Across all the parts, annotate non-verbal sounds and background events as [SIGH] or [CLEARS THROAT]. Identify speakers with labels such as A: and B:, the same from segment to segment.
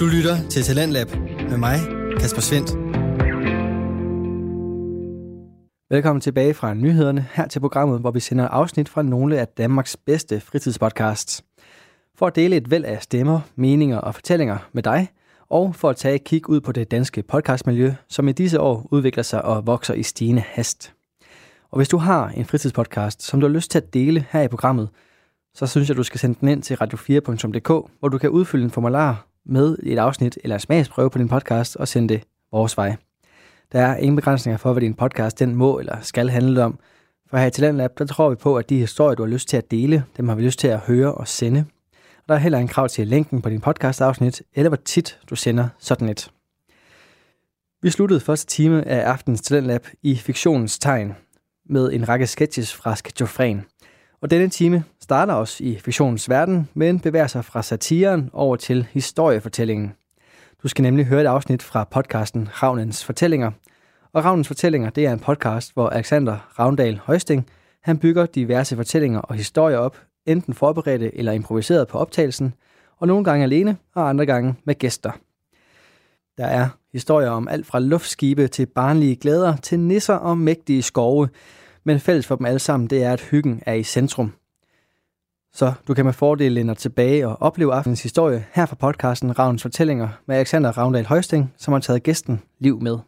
A: Du lytter til Talentlab med mig, Kasper Svendt.
B: Velkommen tilbage fra nyhederne her til programmet, hvor vi sender afsnit fra nogle af Danmarks bedste fritidspodcasts. For at dele et væld af stemmer, meninger og fortællinger med dig, og for at tage et kig ud på det danske podcastmiljø, som i disse år udvikler sig og vokser i stigende hast. Og hvis du har en fritidspodcast, som du har lyst til at dele her i programmet, så synes jeg, du skal sende den ind til radio4.dk, hvor du kan udfylde en formular med et afsnit eller en smagsprøve på din podcast og sende det vores vej. Der er ingen begrænsninger for, hvad din podcast den må eller skal handle om. For her i Talentlab, der tror vi på, at de historier, du har lyst til at dele, dem har vi lyst til at høre og sende. Og der er heller en krav til linken på din podcast-afsnit, eller hvor tit du sender sådan et. Vi sluttede første time af aftens Talentlab i fiktionens tegn med en række sketches fra Sketchofren. Og denne time starter også i fiktionens verden, men bevæger sig fra satiren over til historiefortællingen. Du skal nemlig høre et afsnit fra podcasten Ravnens Fortællinger. Og Ravnens Fortællinger, det er en podcast, hvor Alexander Ravndal Højsting, han bygger diverse fortællinger og historier op, enten forberedte eller improviseret på optagelsen, og nogle gange alene, og andre gange med gæster. Der er historier om alt fra luftskibe til barnlige glæder til nisser og mægtige skove, men fælles for dem alle sammen, det er, at hyggen er i centrum. Så du kan med fordel læne tilbage og opleve aftenens historie her fra podcasten Ravns Fortællinger med Alexander Ravndal Højsting, som har taget gæsten Liv med.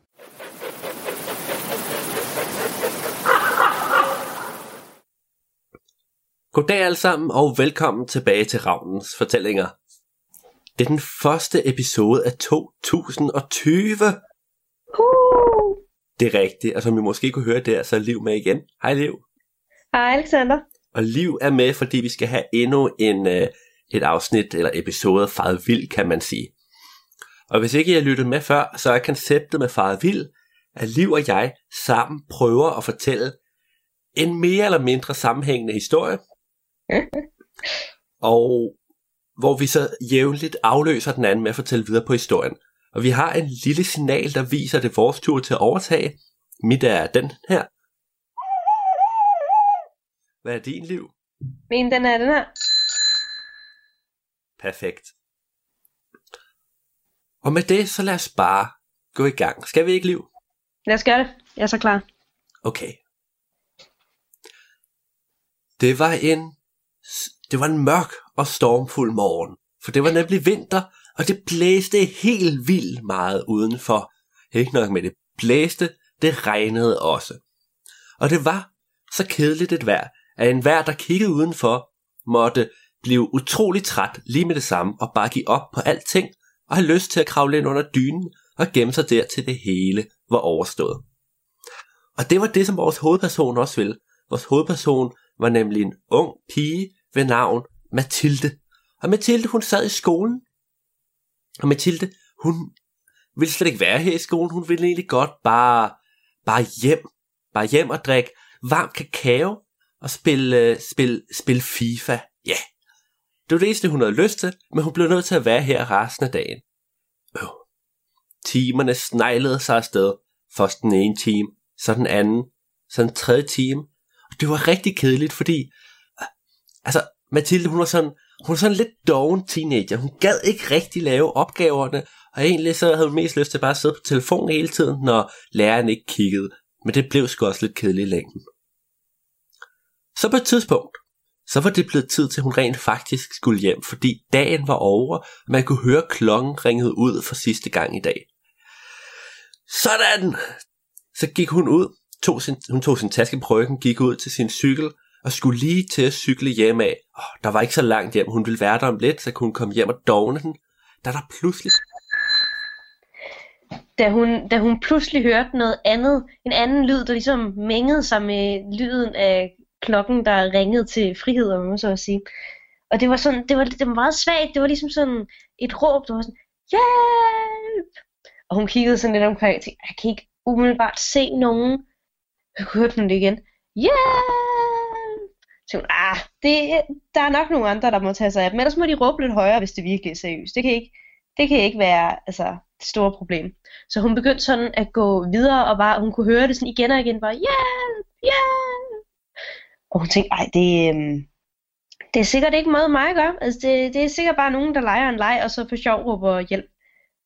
C: Goddag alle sammen, og velkommen tilbage til Ravnens Fortællinger. Det er den første episode af 2020.
D: Uh.
C: Det er rigtigt, og som I måske kunne høre der, så er Liv med igen. Hej Liv.
D: Hej Alexander.
C: Og Liv er med, fordi vi skal have endnu en, uh, et afsnit eller episode faret vild, kan man sige. Og hvis ikke I har lyttet med før, så er konceptet med faret vild, at Liv og jeg sammen prøver at fortælle en mere eller mindre sammenhængende historie, [LAUGHS] og hvor vi så jævnligt afløser den anden med at fortælle videre på historien. Og vi har en lille signal, der viser, at det er vores tur til at overtage. Mit er den her. Hvad er din liv?
D: Min den er den her.
C: Perfekt. Og med det, så lad os bare gå i gang. Skal vi ikke, Liv?
D: Lad os gøre det. Jeg er så klar.
C: Okay. Det var en det var en mørk og stormfuld morgen, for det var nemlig vinter, og det blæste helt vildt meget udenfor. Ikke nok med det blæste, det regnede også. Og det var så kedeligt et vejr, at en der kiggede udenfor, måtte blive utrolig træt lige med det samme og bare give op på alting og have lyst til at kravle ind under dynen og gemme sig der til det hele var overstået. Og det var det, som vores hovedperson også ville. Vores hovedperson var nemlig en ung pige ved navn Mathilde. Og Mathilde, hun sad i skolen. Og Mathilde, hun ville slet ikke være her i skolen. Hun ville egentlig godt bare, bare hjem. Bare hjem og drikke varm kakao og spille, øh, spille, spille FIFA. Ja, yeah. det var det eneste, hun havde lyst til, men hun blev nødt til at være her resten af dagen. Øh. Timerne sneglede sig afsted. Først den ene time, så den anden, så den tredje time. Og det var rigtig kedeligt, fordi altså, Mathilde, hun var sådan, hun var sådan lidt doven teenager. Hun gad ikke rigtig lave opgaverne, og egentlig så havde hun mest lyst til bare at sidde på telefonen hele tiden, når læreren ikke kiggede. Men det blev sgu også lidt kedeligt i længden. Så på et tidspunkt, så var det blevet tid til, at hun rent faktisk skulle hjem, fordi dagen var over, og man kunne høre klokken ringede ud for sidste gang i dag. Sådan! Så gik hun ud, tog sin, hun tog sin taske på ryggen, gik ud til sin cykel, og skulle lige til at cykle hjem af. Oh, der var ikke så langt hjem. Hun ville være der om lidt, så kunne hun komme hjem og dogne den. Da der pludselig...
D: Da hun, da hun pludselig hørte noget andet, en anden lyd, der ligesom mængede sig med lyden af klokken, der ringede til frihed, om man så at sige. Og det var sådan, det var, det var meget svagt, det var ligesom sådan et råb, der var sådan, hjælp! Og hun kiggede sådan lidt omkring og tænkte, jeg kan ikke umiddelbart se nogen. Jeg hørte hun det igen. Hjælp! Så hun, ah, det, der er nok nogle andre, der må tage sig af dem. Ellers må de råbe lidt højere, hvis det virkelig er seriøst. Det kan ikke, det kan ikke være altså, det store problem. Så hun begyndte sådan at gå videre, og bare, hun kunne høre det sådan igen og igen, bare hjælp, hjælp. Og hun tænkte, ej, det, øhm, det er sikkert ikke meget mig at gøre. Altså, det, det er sikkert bare nogen, der leger en leg, og så for sjov råber hjælp.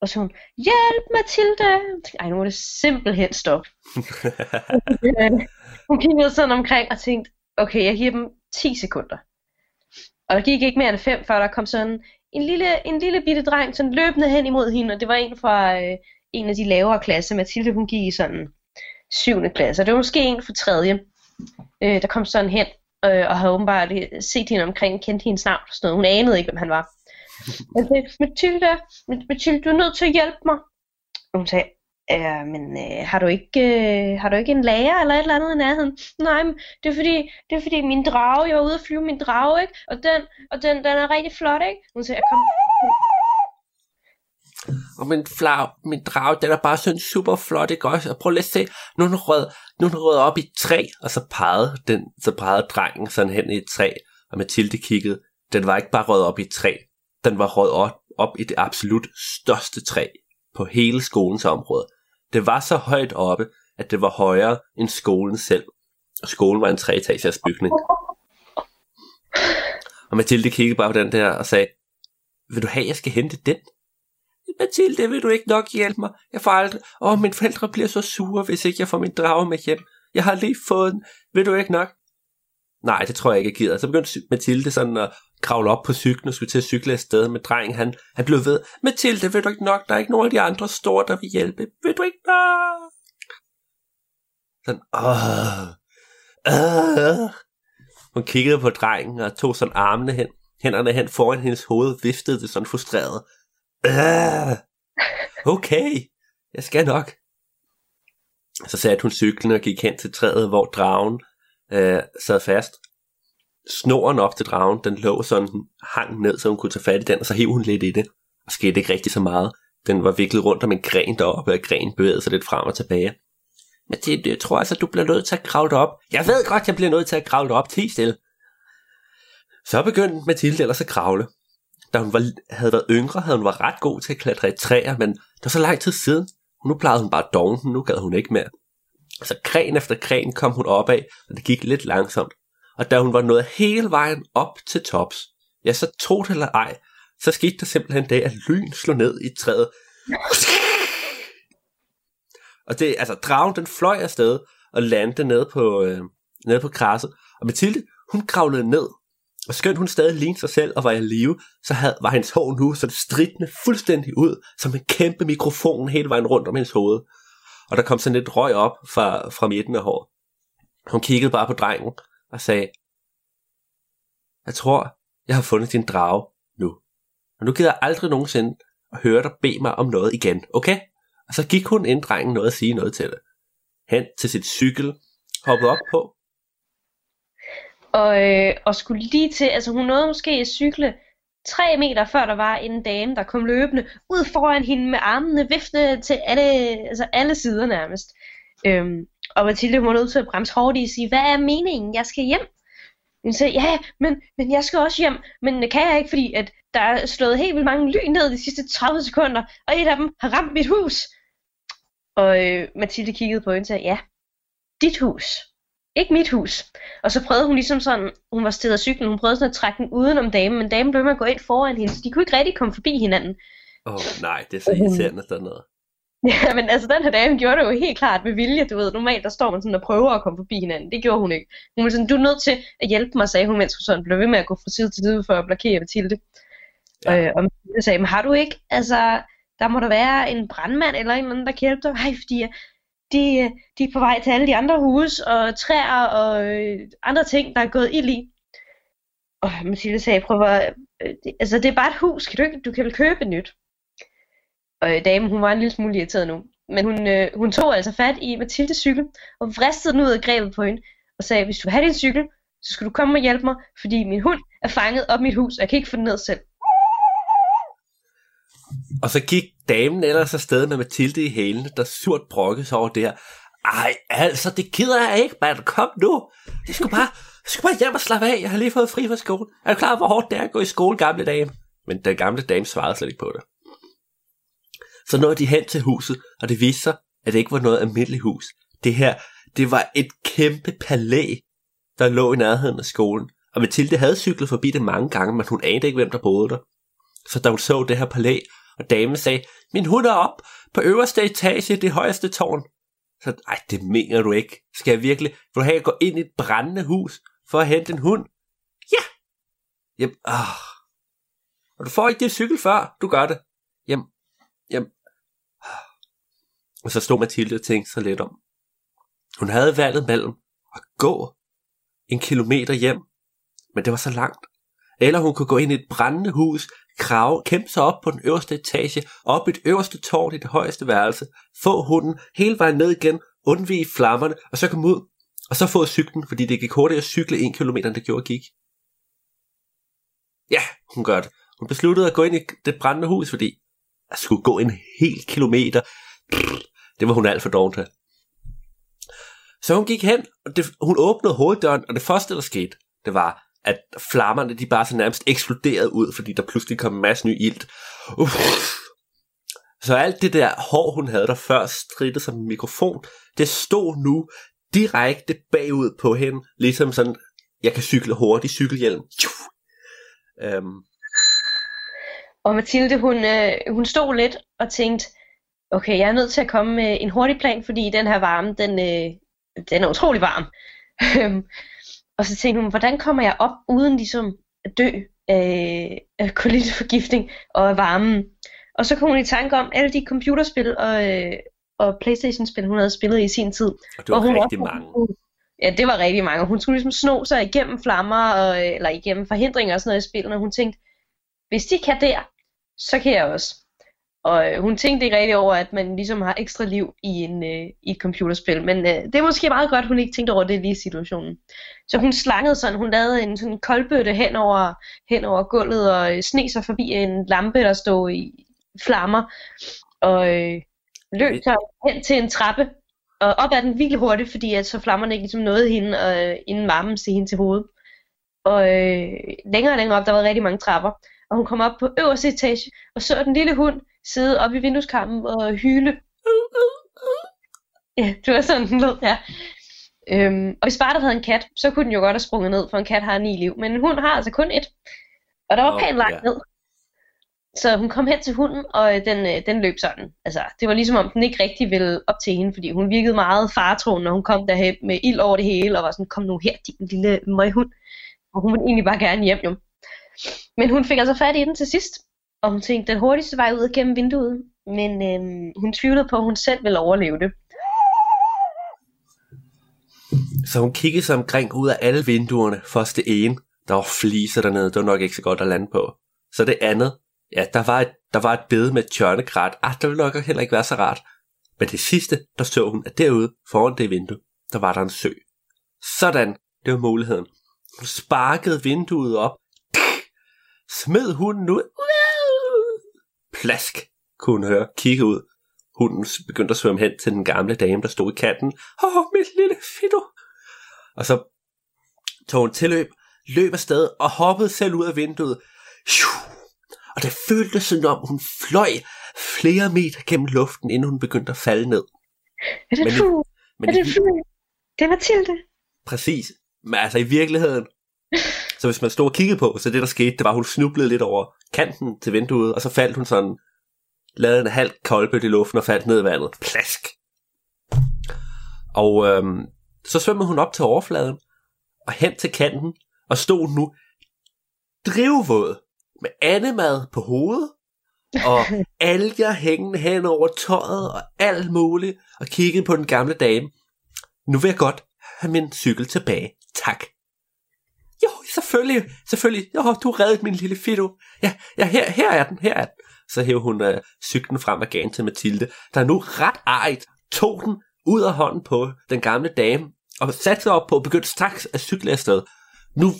D: Og så hun, hjælp Mathilde! Jeg tænkte, Ej, nu må det simpelthen stoppe. Øh, [LAUGHS] hun kiggede sådan omkring og tænkte, okay, jeg giver dem 10 sekunder. Og der gik ikke mere end 5, før der kom sådan en lille, en lille bitte dreng sådan løbende hen imod hende, og det var en fra øh, en af de lavere klasser. Mathilde, hun gik i sådan 7. klasse, og det var måske en fra 3. Øh, der kom sådan hen, øh, og havde åbenbart set hende omkring, kendte hendes navn og sådan noget. Hun anede ikke, hvem han var. [LAUGHS] Jeg sagde, Mathilde, Mathilde, du er nødt til at hjælpe mig. Og hun sagde, Ja, men øh, har, du ikke, øh, har du ikke en lærer eller et eller andet i nærheden? Nej, men det er fordi, det er fordi min drage, jeg var ude at flyve min drage, ikke? Og den, og den, den er rigtig flot, ikke? Hun sagde, kom.
C: Og min, flag, min drage, den er bare sådan super flot, ikke også? Og prøv lige at se, nu er den rød, nu er den rød op i et træ, og så pegede, den, så pegede drengen sådan hen i et træ, og Mathilde kiggede. Den var ikke bare rød op i et træ, den var rød op, op i det absolut største træ på hele skolens område. Det var så højt oppe, at det var højere end skolen selv. Og skolen var en treetagers bygning. Og Mathilde kiggede bare på den der og sagde, vil du have, jeg skal hente den? Mathilde, vil du ikke nok hjælpe mig? Jeg får aldrig... Åh, mine forældre bliver så sure, hvis ikke jeg får min drage med hjem. Jeg har lige fået den. Vil du ikke nok? Nej, det tror jeg ikke, jeg gider. Så begyndte Mathilde sådan at kravle op på cyklen og skulle til at cykle afsted med drengen. Han, han blev ved, Mathilde, vil du ikke nok? Der er ikke nogen af de andre store, der vil hjælpe. Vil du ikke nok? Sådan, åh, åh. Hun kiggede på drengen og tog sådan armene hen, hænderne hen foran hendes hoved, viftede det sådan frustreret. Øh, okay, jeg skal nok. Så satte hun cyklen og gik hen til træet, hvor dragen øh, sad fast. Snoren op til dragen, den lå sådan, den hang ned, så hun kunne tage fat i den, og så hævde hun lidt i det. Og skete ikke rigtig så meget. Den var viklet rundt om en gren deroppe, og grenen bevægede sig lidt frem og tilbage. Men det, jeg tror altså, du bliver nødt til at kravle op. Jeg ved godt, jeg bliver nødt til at kravle op. til stille. Så begyndte Mathilde ellers at kravle. Da hun var, havde været yngre, havde hun været ret god til at klatre i træer, men det var så lang tid siden. Nu plejede hun bare doven, nu gad hun ikke mere. Så gren efter gren kom hun op af, og det gik lidt langsomt. Og da hun var nået hele vejen op til tops, ja, så tog det eller ej, så skete der simpelthen det, at lyn slog ned i træet. Og det, altså, dragen den fløj afsted og landede nede på, øh, nede på krasset. Og Mathilde, hun kravlede ned. Og skønt hun stadig lignede sig selv og var i live, så havde, var hendes hår nu så stridende fuldstændig ud, som en kæmpe mikrofon hele vejen rundt om hendes hoved. Og der kom sådan lidt røg op fra, fra midten af håret. Hun kiggede bare på drengen og sagde, Jeg tror, jeg har fundet din drage nu. Og nu gider jeg aldrig nogensinde at høre dig bede mig om noget igen, okay? Og så gik hun ind drengen noget at sige noget til det. Hen til sit cykel, hoppede op på.
D: Og, øh, og skulle lige til, altså hun nåede måske at cykle tre meter før der var en dame, der kom løbende ud foran hende med armene vifte til alle, altså alle sider nærmest. Øhm, og Mathilde var nødt til at bremse hårdt i og sige, hvad er meningen? Jeg skal hjem. Hun sagde, ja, men, men jeg skal også hjem, men det kan jeg ikke, fordi at der er slået helt vildt mange lyn ned de sidste 30 sekunder, og et af dem har ramt mit hus. Og øh, Mathilde kiggede på hende og sagde, ja, dit hus. Ikke mit hus. Og så prøvede hun ligesom sådan, hun var stedet af cyklen, hun prøvede sådan at trække den udenom damen, men damen blev med at gå ind foran hende, så de kunne ikke rigtig komme forbi hinanden.
C: Åh oh, nej, det er så irriterende sådan noget. [LAUGHS]
D: Ja, men altså den her dame gjorde det jo helt klart med vilje, du ved. Normalt der står man sådan og prøver at komme forbi hinanden. Det gjorde hun ikke. Hun var sådan, du er nødt til at hjælpe mig, sagde hun, mens hun sådan blev ved med at gå fra side til side for at blokere Mathilde. Ja. Øh, og Mathilde sagde, men har du ikke, altså, der må der være en brandmand eller en eller anden, der kan hjælpe dig. [LAUGHS] Nej, fordi de, øh, de er på vej til alle de andre huse og træer og øh, andre ting, der er gået ild i. Og Mathilde sagde, prøv at, øh, altså det er bare et hus, kan du ikke, du kan vel købe et nyt. Og øh, damen, hun var en lille smule irriteret nu. Men hun, øh, hun tog altså fat i Mathildes cykel, og vristede den ud af grebet på hende, og sagde, hvis du vil have din cykel, så skal du komme og hjælpe mig, fordi min hund er fanget op i mit hus, og jeg kan ikke få den ned selv.
C: Og så gik damen ellers afsted med Mathilde i hælene, der surt brokkes over det her. Ej, altså, det gider jeg ikke, mand. Kom nu. Det skal bare, jeg skal bare hjem og slappe af. Jeg har lige fået fri fra skole. Er du klar, hvor hårdt det er at gå i skole, gamle dame? Men den gamle dame svarede slet ikke på det. Så nåede de hen til huset, og det viste sig, at det ikke var noget almindeligt hus. Det her, det var et kæmpe palæ, der lå i nærheden af skolen. Og Mathilde havde cyklet forbi det mange gange, men hun anede ikke, hvem der boede der. Så da hun så det her palæ, og damen sagde, min hund er op på øverste etage i det højeste tårn. Så, ej, det mener du ikke. Skal jeg virkelig, vil du have at gå ind i et brændende hus for at hente en hund? Ja! Jamen, åh. Og du får ikke det cykel før, du gør det. Jamen, jamen. Ah. Og så stod Mathilde og tænkte sig lidt om. Hun havde valget mellem at gå en kilometer hjem, men det var så langt. Eller hun kunne gå ind i et brændende hus, krave, kæmpe sig op på den øverste etage, op i det øverste tårn i det højeste værelse, få hunden hele vejen ned igen, undvige flammerne, og så komme ud, og så få cyklen, fordi det gik hurtigere at cykle en kilometer, end det gjorde gik. Ja, hun gør det. Hun besluttede at gå ind i det brændende hus, fordi at skulle gå en hel kilometer, det var hun alt for doven til. Så hun gik hen, og det, hun åbnede hoveddøren, og det første, der skete, det var, at flammerne, de bare så nærmest eksploderede ud, fordi der pludselig kom en masse ny ilt. Uff. Så alt det der hår, hun havde der før stridtet som en mikrofon, det stod nu direkte bagud på hende, ligesom sådan, jeg kan cykle hurtigt, cykelhjelm. Øhm.
D: Og Mathilde, hun, øh, hun stod lidt og tænkte, okay, jeg er nødt til at komme med en hurtig plan, fordi den her varme, den, øh, den er utrolig varm. [LAUGHS] Øhm, og så tænkte hun, hvordan kommer jeg op uden ligesom at dø af, af [LAUGHS] koliteforgiftning og af varmen? Og så kom hun i tanke om alle de computerspil og, øh, og Playstation-spil, hun havde spillet i sin tid.
C: Og det var
D: hun
C: rigtig
D: også,
C: mange.
D: Ja, det var rigtig mange. Hun skulle ligesom sno sig igennem flammer, og, øh, eller igennem forhindringer og sådan noget i spillene. Hun tænkte, hvis de kan der, så kan jeg også. Og øh, hun tænkte ikke rigtig over, at man ligesom har ekstra liv i, en, øh, i et computerspil. Men øh, det er måske meget godt, hun ikke tænkte over det lige i situationen. Så hun slangede sådan, hun lavede en sådan koldbøtte hen over, hen over gulvet og øh, sne sig forbi en lampe, der stod i flammer. Og øh, løb sig hen til en trappe. Og op ad den virkelig hurtigt, fordi at så flammerne ikke ligesom nåede hende, og, øh, inden varmen se hende til hovedet. Og øh, længere og længere op, der var rigtig mange trapper. Og hun kom op på øverste etage og så den lille hund sidde oppe i vindueskarmen og hyle. Ja, det var sådan, den lød, ja. Øhm, og hvis bare der havde en kat, så kunne den jo godt have sprunget ned, for en kat har ni liv. Men en hund har altså kun et. Og der var
C: Åh,
D: pænt langt
C: ja.
D: ned. Så hun kom hen til hunden, og øh, den, øh, den løb sådan. Altså, det var ligesom om den ikke rigtig ville op til hende, fordi hun virkede meget faretroende, når hun kom derhen med ild over det hele, og var sådan, kom nu her, din lille møghund. Og hun ville egentlig bare gerne hjem, jo. Men hun fik altså fat i den til sidst, og hun tænkte, den hurtigste vej ud gennem vinduet. Men øhm, hun tvivlede på, at hun selv ville overleve det.
C: Så hun kiggede sig omkring ud af alle vinduerne. Først det ene, der var fliser dernede, det var nok ikke så godt at lande på. Så det andet, ja, der var et, der var et bed med tjørnekrat. Ah, det ville nok heller ikke være så rart. Men det sidste, der så hun, at derude foran det vindue, der var der en sø. Sådan, det var muligheden. Hun sparkede vinduet op, smed hunden ud. Plask, kunne hun høre, kigge ud. Hunden begyndte at svømme hen til den gamle dame, der stod i kanten. Åh, oh, mit lille Fido. Og så tog hun tilløb, løb afsted og hoppede selv ud af vinduet. Og det føltes som om, hun fløj flere meter gennem luften, inden hun begyndte at falde ned.
D: Er det fugl? Er det fugl? Det er Mathilde.
C: præcis. Men altså i virkeligheden, [LAUGHS] så hvis man stod og kiggede på, så det der skete, det var, at hun snublede lidt over kanten til vinduet, og så faldt hun sådan, lavede en halv koldbøtte i luften og faldt ned i vandet. Plask. Og øhm, så svømmede hun op til overfladen, og hen til kanten, og stod nu drivvåd med andemad på hovedet, og [LAUGHS] alger hængende hen over tøjet og alt muligt, og kiggede på den gamle dame. Nu vil jeg godt have min cykel tilbage. Tak. Selvfølgelig, selvfølgelig. Jo, du reddede min lille Fido. Ja, ja her, her er den, her er den. Så hæver hun øh, cyklen frem og gav til Mathilde, der nu ret ejet tog den ud af hånden på den gamle dame, og satte sig op på og begyndte straks at cykle afsted. Nu,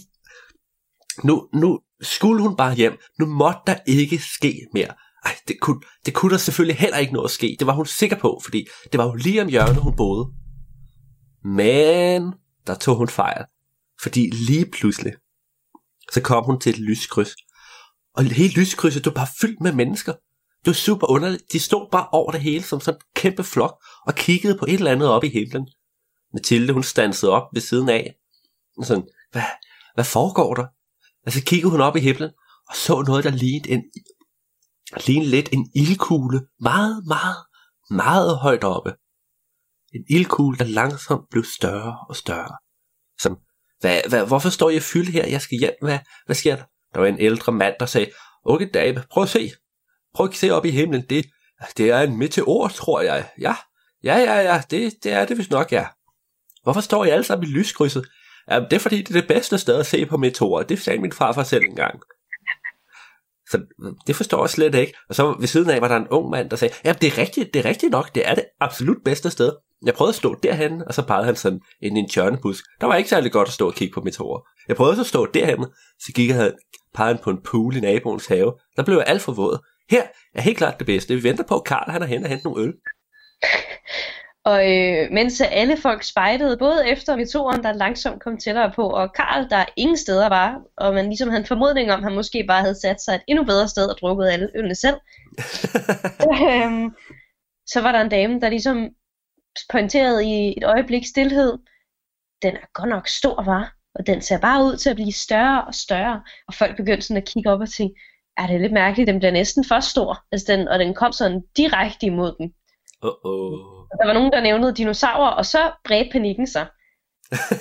C: nu, nu skulle hun bare hjem. Nu måtte der ikke ske mere. Ej, det kunne, det kunne der selvfølgelig heller ikke noget at ske. Det var hun sikker på, fordi det var jo lige om hjørnet, hun boede. Men der tog hun fejl. Fordi lige pludselig, så kom hun til et lyskryds. Og hele lyskrydset, det var bare fyldt med mennesker. Det var super underligt. De stod bare over det hele som sådan en kæmpe flok, og kiggede på et eller andet op i himlen. Mathilde, hun stansede op ved siden af. Og sådan, hvad, hvad foregår der? Og så kiggede hun op i himlen, og så noget, der lignede en, lignede lidt en ildkugle, meget, meget, meget højt oppe. En ildkugle, der langsomt blev større og større. Som, hvad, hvad, hvorfor står jeg fyldt her? Jeg skal hjem. Hvad, hvad sker der? Der var en ældre mand, der sagde, okay dame, prøv at se. Prøv at se op i himlen. Det, det er en meteor, tror jeg. Ja, ja, ja, ja, det, det er det vist nok, ja. Hvorfor står I alle sammen i lyskrydset? Jamen, det er fordi, det er det bedste sted at se på meteorer. Det sagde min farfar selv engang. Så det forstår jeg slet ikke. Og så ved siden af var der en ung mand, der sagde, ja, det er rigtigt, det er rigtigt nok, det er det absolut bedste sted. Jeg prøvede at stå derhen, og så pegede han sådan ind i en tjørnebusk. Der var ikke særlig godt at stå og kigge på meteorer. Jeg prøvede så at stå derhen, så gik jeg pegede på en pool i naboens have. Der blev jeg alt for våd. Her er helt klart det bedste. Vi venter på, at Karl han er hen og hente nogle øl. [LAUGHS]
D: Og øh, mens alle folk spejtede, både efter meteoren, der langsomt kom tættere på, og Karl, der ingen steder var, og man ligesom havde en formodning om, at han måske bare havde sat sig et endnu bedre sted og drukket alle ølene selv. [LAUGHS] øhm, så var der en dame, der ligesom pointerede i et øjeblik stillhed, den er godt nok stor, var, og den ser bare ud til at blive større og større, og folk begyndte sådan at kigge op og tænke, er det lidt mærkeligt, den bliver næsten for stor, altså den, og den kom sådan direkte imod den.
C: Uh-oh.
D: Der var nogen, der nævnede dinosaurer, og så bredte panikken sig.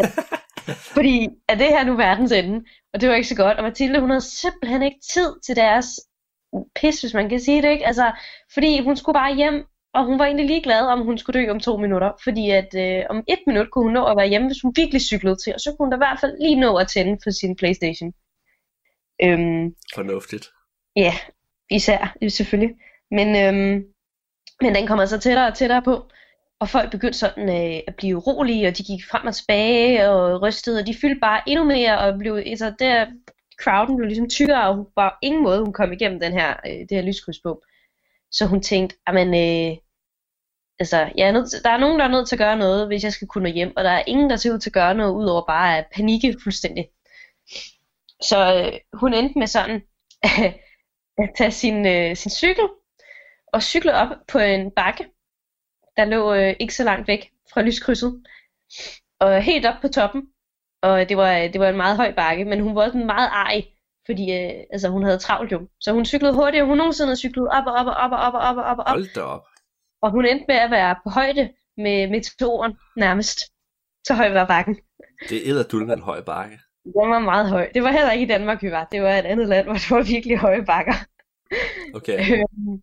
D: [LAUGHS] Fordi er det her nu verdens ende? Og det var ikke så godt. Og Mathilde, hun havde simpelthen ikke tid til deres pis, hvis man kan sige det, ikke? Altså, fordi hun skulle bare hjem, og hun var egentlig ligeglad, om hun skulle dø om to minutter. Fordi at øh, om et minut kunne hun nå at være hjemme, hvis hun virkelig cyklede til, og så kunne hun da i hvert fald lige nå at tænde for sin Playstation. Øhm,
C: Fornuftigt.
D: Ja, især, selvfølgelig. Men, øhm, men den kommer så tættere og tættere på, og folk begyndte sådan øh, at blive urolige, og de gik frem og tilbage og rystede, og de fyldte bare endnu mere, og blev, altså der, crowden blev ligesom tykkere, og hun var ingen måde, hun kom igennem den her, øh, det her lyskryds på. Så hun tænkte, men øh, altså, jeg er nødt til, der er nogen, der er nødt til at gøre noget, hvis jeg skal kunne nå hjem, og der er ingen, der ser ud til at gøre noget, udover bare at panikke fuldstændig. Så øh, hun endte med sådan, [LAUGHS] at tage sin, øh, sin cykel og cykle op på en bakke, der lå øh, ikke så langt væk fra lyskrydset, og helt op på toppen. Og det var, det var en meget høj bakke, men hun var også meget ej, fordi øh, altså, hun havde travlt jo. Så hun cyklede hurtigt, hun nogensinde cyklede op og op og op og op og op og op. Og, op.
C: Hold da op.
D: og hun endte med at være på højde med meteoren nærmest. Så høj var bakken.
C: Det er edderdullende en høj bakke.
D: Den var meget høj. Det var heller ikke i Danmark, vi var. Det var et andet land, hvor det var virkelig høje bakker.
C: Okay. [LAUGHS]
D: Øhm,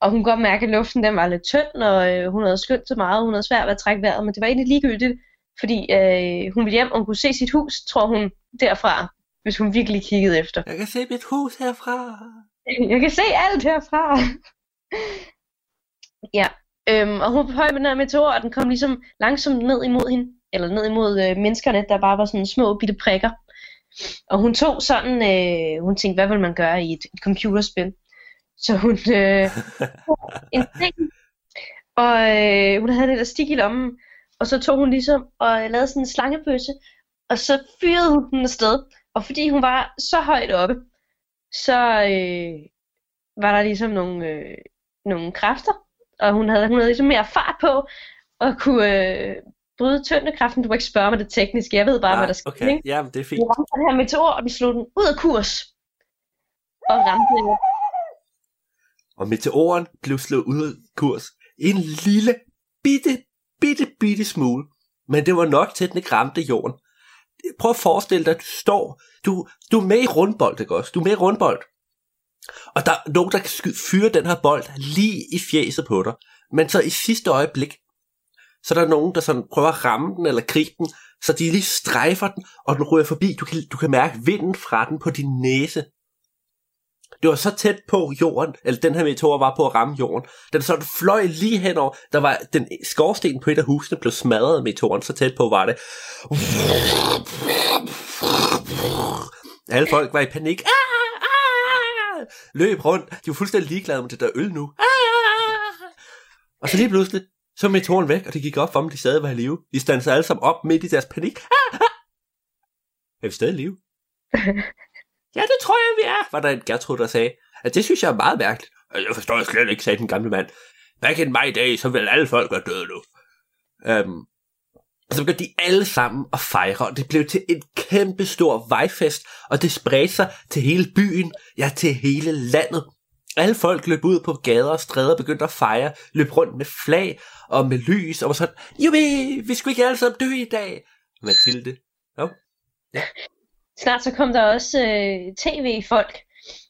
D: og hun kunne godt mærke, at luften den var lidt tynd, og øh, hun havde skyndt så meget, hun havde svært ved at trække vejret, men det var egentlig ligegyldigt, fordi øh, hun ville hjem, og hun kunne se sit hus, tror hun, derfra, hvis hun virkelig kiggede efter.
C: Jeg kan se mit hus herfra.
D: Jeg kan se alt herfra. ja, øhm, og hun var på høj med den her meteor, og den kom ligesom langsomt ned imod hende, eller ned imod øh, menneskerne, der bare var sådan små bitte prikker. Og hun tog sådan, øh, hun tænkte, hvad vil man gøre i et, et computerspil? Så hun øh, en [LAUGHS] ting, og øh, hun havde en elastik i lommen, og så tog hun ligesom og lavede sådan en slangebøsse, og så fyrede hun den afsted. Og fordi hun var så højt oppe, så øh, var der ligesom nogle, øh, nogle kræfter, og hun havde, hun havde ligesom mere fart på, og kunne øh, bryde tyndekraften. Du må ikke spørge mig det tekniske, jeg ved bare,
C: Nej,
D: hvad der skete.
C: okay.
D: ikke?
C: Jamen, det er fint.
D: Den ramte den her meteor, og den slog den ud af kurs. Og ramte
C: Og meteoren blev slået ud af kurs. En lille, bitte, bitte, bitte smule. Men det var nok til, at den ikke ramte jorden. Prøv at forestille dig, at du står, du, du er med i rundbold, ikke også? Du er med i rundbold. Og der er nogen, der kan sky- fyre den her bold lige i fjeset på dig. Men så i sidste øjeblik, så er der nogen, der sådan prøver at ramme den eller gribe den, så de lige strejfer den, og den ryger forbi. Du kan, du kan mærke vinden fra den på din næse. Det var så tæt på jorden, eller den her meteor var på at ramme jorden. Den så fløj lige henover. Der var den skorsten på et af husene blev smadret af meteoren, så tæt på var det. Alle folk var i panik. Ah, ah! Løb rundt. De var fuldstændig ligeglade med det der øl nu. Ah! Og så lige pludselig, så var meteoren væk, og det gik op for dem, de stadig var i live. De standede alle sammen op midt i deres panik. Er vi stadig i live? [LAUGHS] Ja, det tror jeg, vi er, var der en Gertrud, der sagde. At det synes jeg er meget mærkeligt. Jeg forstår slet ikke, sagde den gamle mand. Back in my day, så vil alle folk være døde nu. Øhm, og så begyndte de alle sammen at fejre, og det blev til en kæmpe stor vejfest, og det spredte sig til hele byen, ja til hele landet. Alle folk løb ud på gader og stræder, begyndte at fejre, løb rundt med flag og med lys, og var sådan, Jubi, vi skulle ikke alle sammen dø i dag. Mathilde. Jo.
D: Snart så kom der også øh, tv-folk,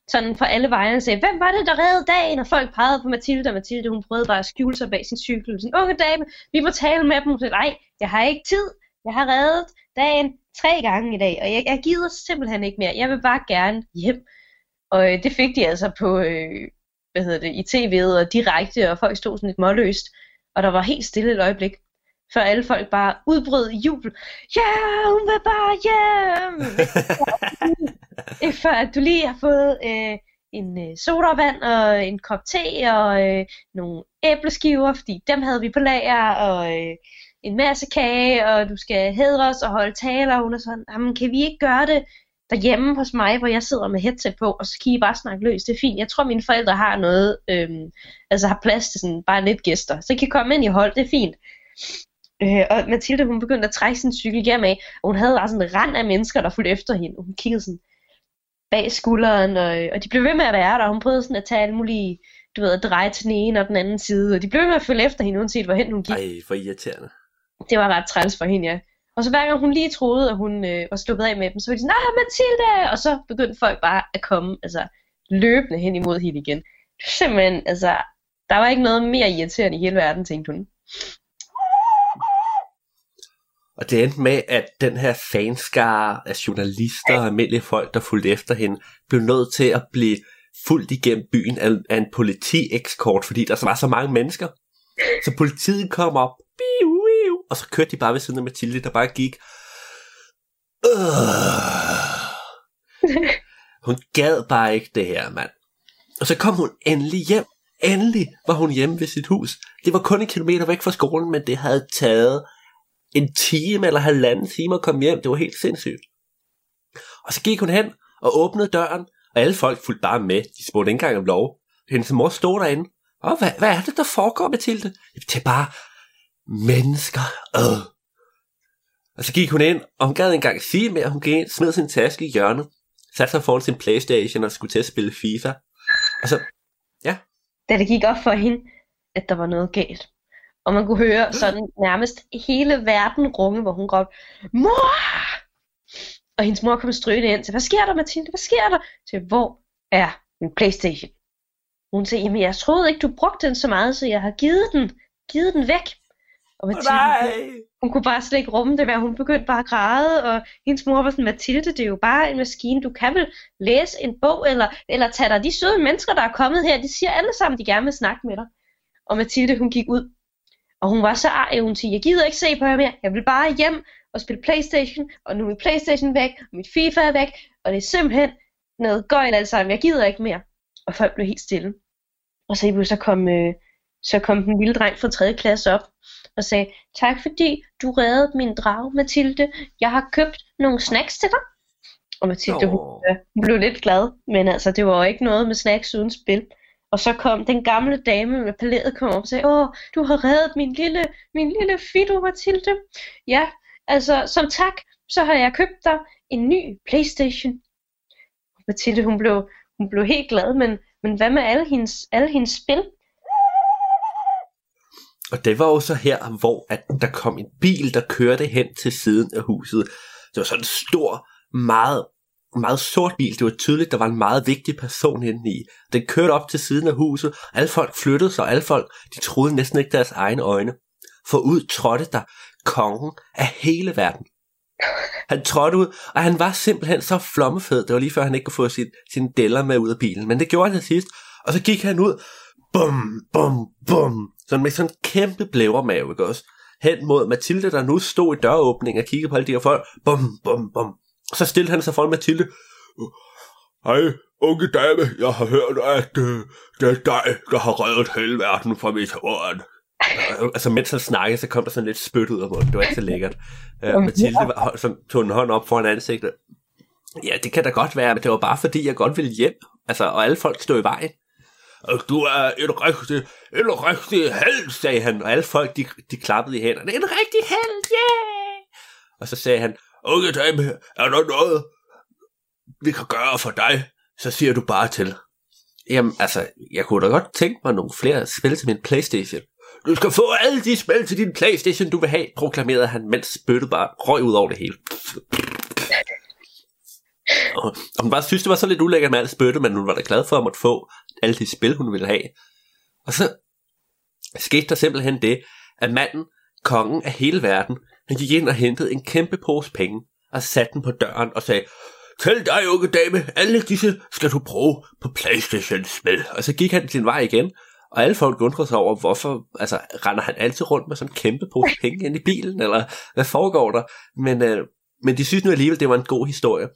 D: sådan fra alle veje og sagde, hvem var det, der reddede dagen? Og folk pegede på Mathilde, og Mathilde hun prøvede bare at skjule sig bag sin cykel. Sådan, unge dame, vi må tale med dem. Hun sagde, nej, jeg har ikke tid. Jeg har reddet dagen tre gange i dag, og jeg, jeg gider simpelthen ikke mere. Jeg vil bare gerne hjem. Og øh, det fik de altså på, øh, hvad hedder det, i tv'et og direkte, og folk stod sådan lidt målløst. Og der var helt stille et øjeblik, før alle folk bare udbrød i jubel. Ja, hun vil bare hjem! [LAUGHS] Øh, før at du lige har fået øh, en øh, sodavand og en kop te og øh, nogle æbleskiver, fordi dem havde vi på lager, og øh, en masse kage, og du skal hedres og holde taler, og hun er sådan, jamen kan vi ikke gøre det derhjemme hos mig, hvor jeg sidder med headset på, og så kan I bare snakke løs, det er fint. Jeg tror mine forældre har noget, øhm, altså har plads til sådan bare lidt gæster, så I kan komme ind i hold, det er fint. Øh, og Mathilde, hun begyndte at trække sin cykel hjem af, og hun havde bare sådan en rand af mennesker, der fulgte efter hende, og hun kiggede sådan bag skulderen, og, og de blev ved med at være der, og hun prøvede sådan at tage alle mulige, du ved, at dreje til den ene og den anden side, og de blev ved med at følge efter hende, uanset hvorhen hun gik.
C: Ej, for irriterende.
D: Det var ret træls for hende, ja. Og så hver gang hun lige troede, at hun øh, var sluppet af med dem, så var de sådan, nej, Mathilde! Og så begyndte folk bare at komme, altså løbende hen imod hende igen. Simpelthen, altså, der var ikke noget mere irriterende i hele verden, tænkte hun.
C: Og det endte med, at den her fanskare af journalister og almindelige folk, der fulgte efter hende, blev nødt til at blive fuldt igennem byen af, af en politiekskort, fordi der var så mange mennesker. Så politiet kom op, biu, og så kørte de bare ved siden af Mathilde, der bare gik. Øh. Hun gad bare ikke det her, mand. Og så kom hun endelig hjem. Endelig var hun hjemme ved sit hus. Det var kun en kilometer væk fra skolen, men det havde taget en time eller halvanden time at komme hjem. Det var helt sindssygt. Og så gik hun hen og åbnede døren, og alle folk fulgte bare med. De spurgte ikke engang om lov. Hendes mor stod derinde. Og hvad, hvad er det, der foregår, Mathilde? Det er bare mennesker. Øh. Og så gik hun ind, og hun gad engang sige mere. Hun gik ind, smed sin taske i hjørnet, satte sig foran sin Playstation og skulle til at spille FIFA. Og så, ja,
D: Da det gik op for hende, at der var noget galt. Og man kunne høre sådan nærmest hele verden runge, hvor hun råbte, Mor! Og hendes mor kom strøgende ind til, hvad sker der, Mathilde? Hvad sker der? Til, hvor er min Playstation? Hun sagde, jamen jeg troede ikke, du brugte den så meget, så jeg har givet den, givet den væk. Og Mathilde,
C: nej.
D: hun kunne bare slet ikke rumme det, hvad hun begyndte bare at græde, og hendes mor var sådan, Mathilde, det er jo bare en maskine, du kan vel læse en bog, eller, eller tage dig de søde mennesker, der er kommet her, de siger alle sammen, de gerne vil snakke med dig. Og Mathilde, hun gik ud, og hun var så arg, hun siger, jeg gider ikke se på jer mere, jeg vil bare hjem og spille Playstation, og nu er min Playstation væk, og mit FIFA er væk, og det er simpelthen noget gøjl alt sammen, jeg gider ikke mere. Og folk blev helt stille. Og så, så kom, øh, så kom den lille dreng fra 3. klasse op, og sagde, tak fordi du reddede min drage, Mathilde. Jeg har købt nogle snacks til dig. Og Mathilde, hun,
C: Åh.
D: øh, hun blev lidt glad, men altså, det var jo ikke noget med snacks uden spil. Og så kom den gamle dame med palæet kom op og sagde, åh, du har reddet min lille, min lille Fido, Mathilde. Ja, altså, som tak, så har jeg købt dig en ny Playstation. Og Mathilde, hun blev, hun blev helt glad, men, men hvad med alle hendes, alle hendes spil?
C: Og det var jo så her, hvor at der kom en bil, der kørte hen til siden af huset. Det var sådan en stor, meget, meget sort bil. Det var tydeligt, der var en meget vigtig person inde i. Den kørte op til siden af huset. Alle folk flyttede sig, og alle folk, de troede næsten ikke deres egne øjne. For ud trådte der kongen af hele verden. Han trådte ud, og han var simpelthen så flommefed. Det var lige før, han ikke kunne få sin, sine deller med ud af bilen. Men det gjorde han til sidst. Og så gik han ud. Bum, bum, bum. Sådan med sådan en kæmpe blævermave, ikke også? Hen mod Mathilde, der nu stod i døråbningen og kiggede på alle de her folk. Bum, bum, bum. Så stillede han sig foran Mathilde. Hej, unge dame, jeg har hørt, at øh, det er dig, der har reddet hele verden fra mit horn. Øh, altså, mens han snakkede, så kom der sådan lidt spyt ud af munden. Det var ikke så lækkert. Uh, Mathilde var, som tog en hånd op foran ansigtet. Ja, det kan da godt være, men det var bare fordi, jeg godt ville hjem. Altså, og alle folk stod i vejen. Og du er en rigtig, en rigtig held, sagde han. Og alle folk, de, de klappede i hænderne. En rigtig held, yeah! Og så sagde han, unge dame, er der noget, vi kan gøre for dig? Så siger du bare til. Jamen, altså, jeg kunne da godt tænke mig nogle flere spil til min Playstation. Du skal få alle de spil til din Playstation, du vil have, proklamerede han, mens spyttet bare røg ud over det hele. Og, og hun bare synes, det var så lidt ulækkert med alt spytte, men hun var da glad for at måtte få alle de spil, hun ville have. Og så skete der simpelthen det, at manden, kongen af hele verden, han gik ind og hentede en kæmpe pose penge, og satte den på døren og sagde, Tæl dig, unge dame, alle disse skal du bruge på Playstation-spil. Og så gik han sin vej igen, og alle folk undrede sig over, hvorfor altså, render han altid rundt med sådan en kæmpe pose penge ind i bilen, eller hvad foregår der? Men, øh, men de synes nu alligevel, det var en god historie.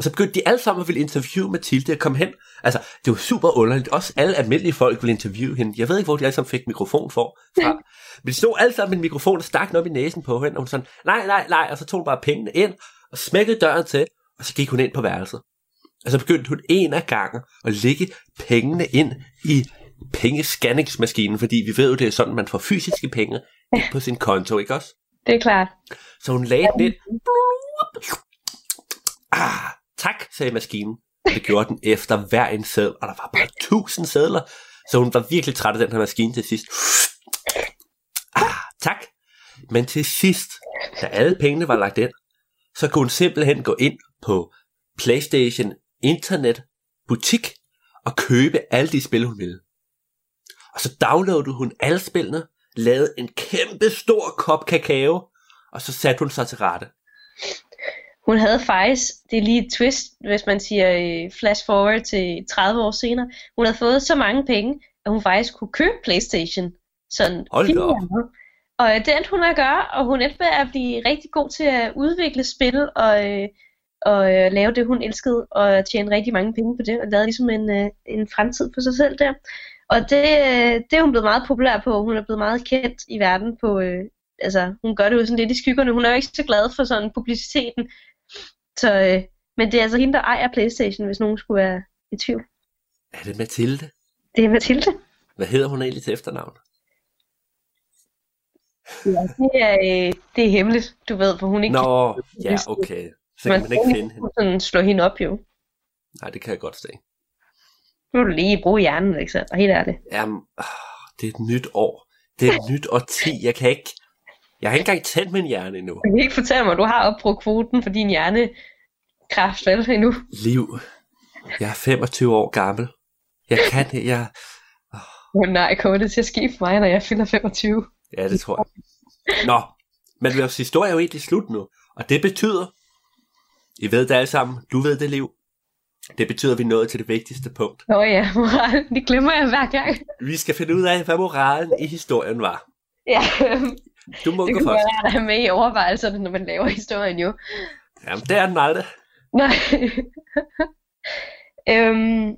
C: Og så begyndte de alle sammen at ville interviewe Mathilde og komme hen. Altså, det var super underligt. Også alle almindelige folk ville interviewe hende. Jeg ved ikke, hvor de alle sammen fik mikrofon for, fra. Men de stod alle sammen med en mikrofon og stak den op i næsen på hende. Og hun sådan, nej, nej, nej. Og så tog hun bare pengene ind og smækkede døren til. Og så gik hun ind på værelset. Og så begyndte hun en af gangen at lægge pengene ind i pengescanningsmaskinen, fordi vi ved jo, det er sådan, man får fysiske penge ind på sin konto, ikke også?
D: Det er klart.
C: Så hun lagde den ind. Ah, tak, sagde maskinen. Det gjorde den efter hver en sædel, og der var bare tusind sædler. Så hun var virkelig træt af den her maskine til sidst. Ah, tak. Men til sidst, da alle pengene var lagt ind, så kunne hun simpelthen gå ind på PlayStation Internet butik og købe alle de spil, hun ville. Og så downloadede hun alle spillene, lavede en kæmpe stor kop kakao, og så satte hun sig til rette.
D: Hun havde faktisk, det er lige et twist, hvis man siger øh, flash forward til 30 år senere, hun havde fået så mange penge, at hun faktisk kunne købe Playstation. Sådan
C: Hold da op.
D: Og øh, det endte hun at gøre, og hun endte med at blive rigtig god til at udvikle spil og, øh, og øh, lave det, hun elskede, og tjene rigtig mange penge på det, og lavede ligesom en, øh, en fremtid for sig selv der. Og det, øh, det er hun blevet meget populær på. Hun er blevet meget kendt i verden på, øh, altså hun gør det jo sådan lidt i skyggerne. Hun er jo ikke så glad for sådan publiciteten. Så, øh, men det er altså hende, der ejer Playstation, hvis nogen skulle være i tvivl.
C: Er det Mathilde?
D: Det er Mathilde.
C: Hvad hedder hun egentlig til efternavn?
D: Ja, det er, øh, det er hemmeligt, du ved, for hun ikke
C: Nå, ja, okay. Så kan man ikke finde hende.
D: sådan slå hende op jo.
C: Nej, det kan jeg godt se.
D: Nu må du lige bruge hjernen? Og helt ærligt.
C: Jamen, ah, det er et nyt år. Det er et nyt årti. Jeg kan ikke... Jeg har ikke engang tændt min hjerne endnu.
D: Du kan ikke fortælle mig, at du har opbrugt kvoten for din hjernekraft, vel, endnu.
C: Liv. Jeg er 25 år gammel. Jeg kan det. Jeg...
D: Åh oh, nej, kommer det til at ske for mig, når jeg fylder 25?
C: Ja, det tror jeg. Nå, men vores historie er jo egentlig slut nu. Og det betyder... I ved det alle sammen. Du ved det, Liv. Det betyder, at vi nået til det vigtigste punkt.
D: Nå ja, moral. Det glemmer jeg hver gang.
C: Vi skal finde ud af, hvad moralen i historien var.
D: Ja,
C: Du må
D: det kan
C: først.
D: være at have med i overvejelserne, når man laver historien jo.
C: Jamen, det er den aldrig.
D: Nej. [LAUGHS] øhm,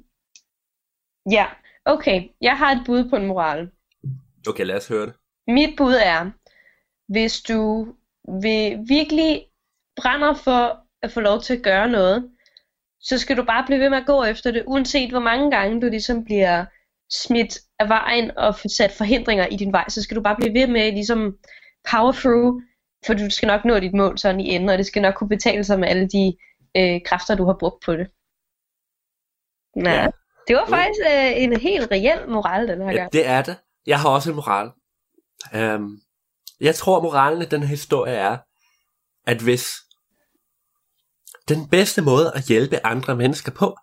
D: ja, okay. Jeg har et bud på en moral.
C: Okay, lad os høre det.
D: Mit bud er, hvis du vil virkelig brænder for at få lov til at gøre noget, så skal du bare blive ved med at gå efter det, uanset hvor mange gange du ligesom bliver smidt af vejen og sat forhindringer i din vej, så skal du bare blive ved med ligesom power through, for du skal nok nå dit mål sådan i enden, og det skal nok kunne betale sig med alle de øh, kræfter, du har brugt på det. Ja.
C: Ja.
D: Det var faktisk øh, en helt reel moral den her
C: Ja,
D: gang.
C: det er det. Jeg har også en moral. Um, jeg tror, moralen i den her historie er, at hvis den bedste måde at hjælpe andre mennesker på,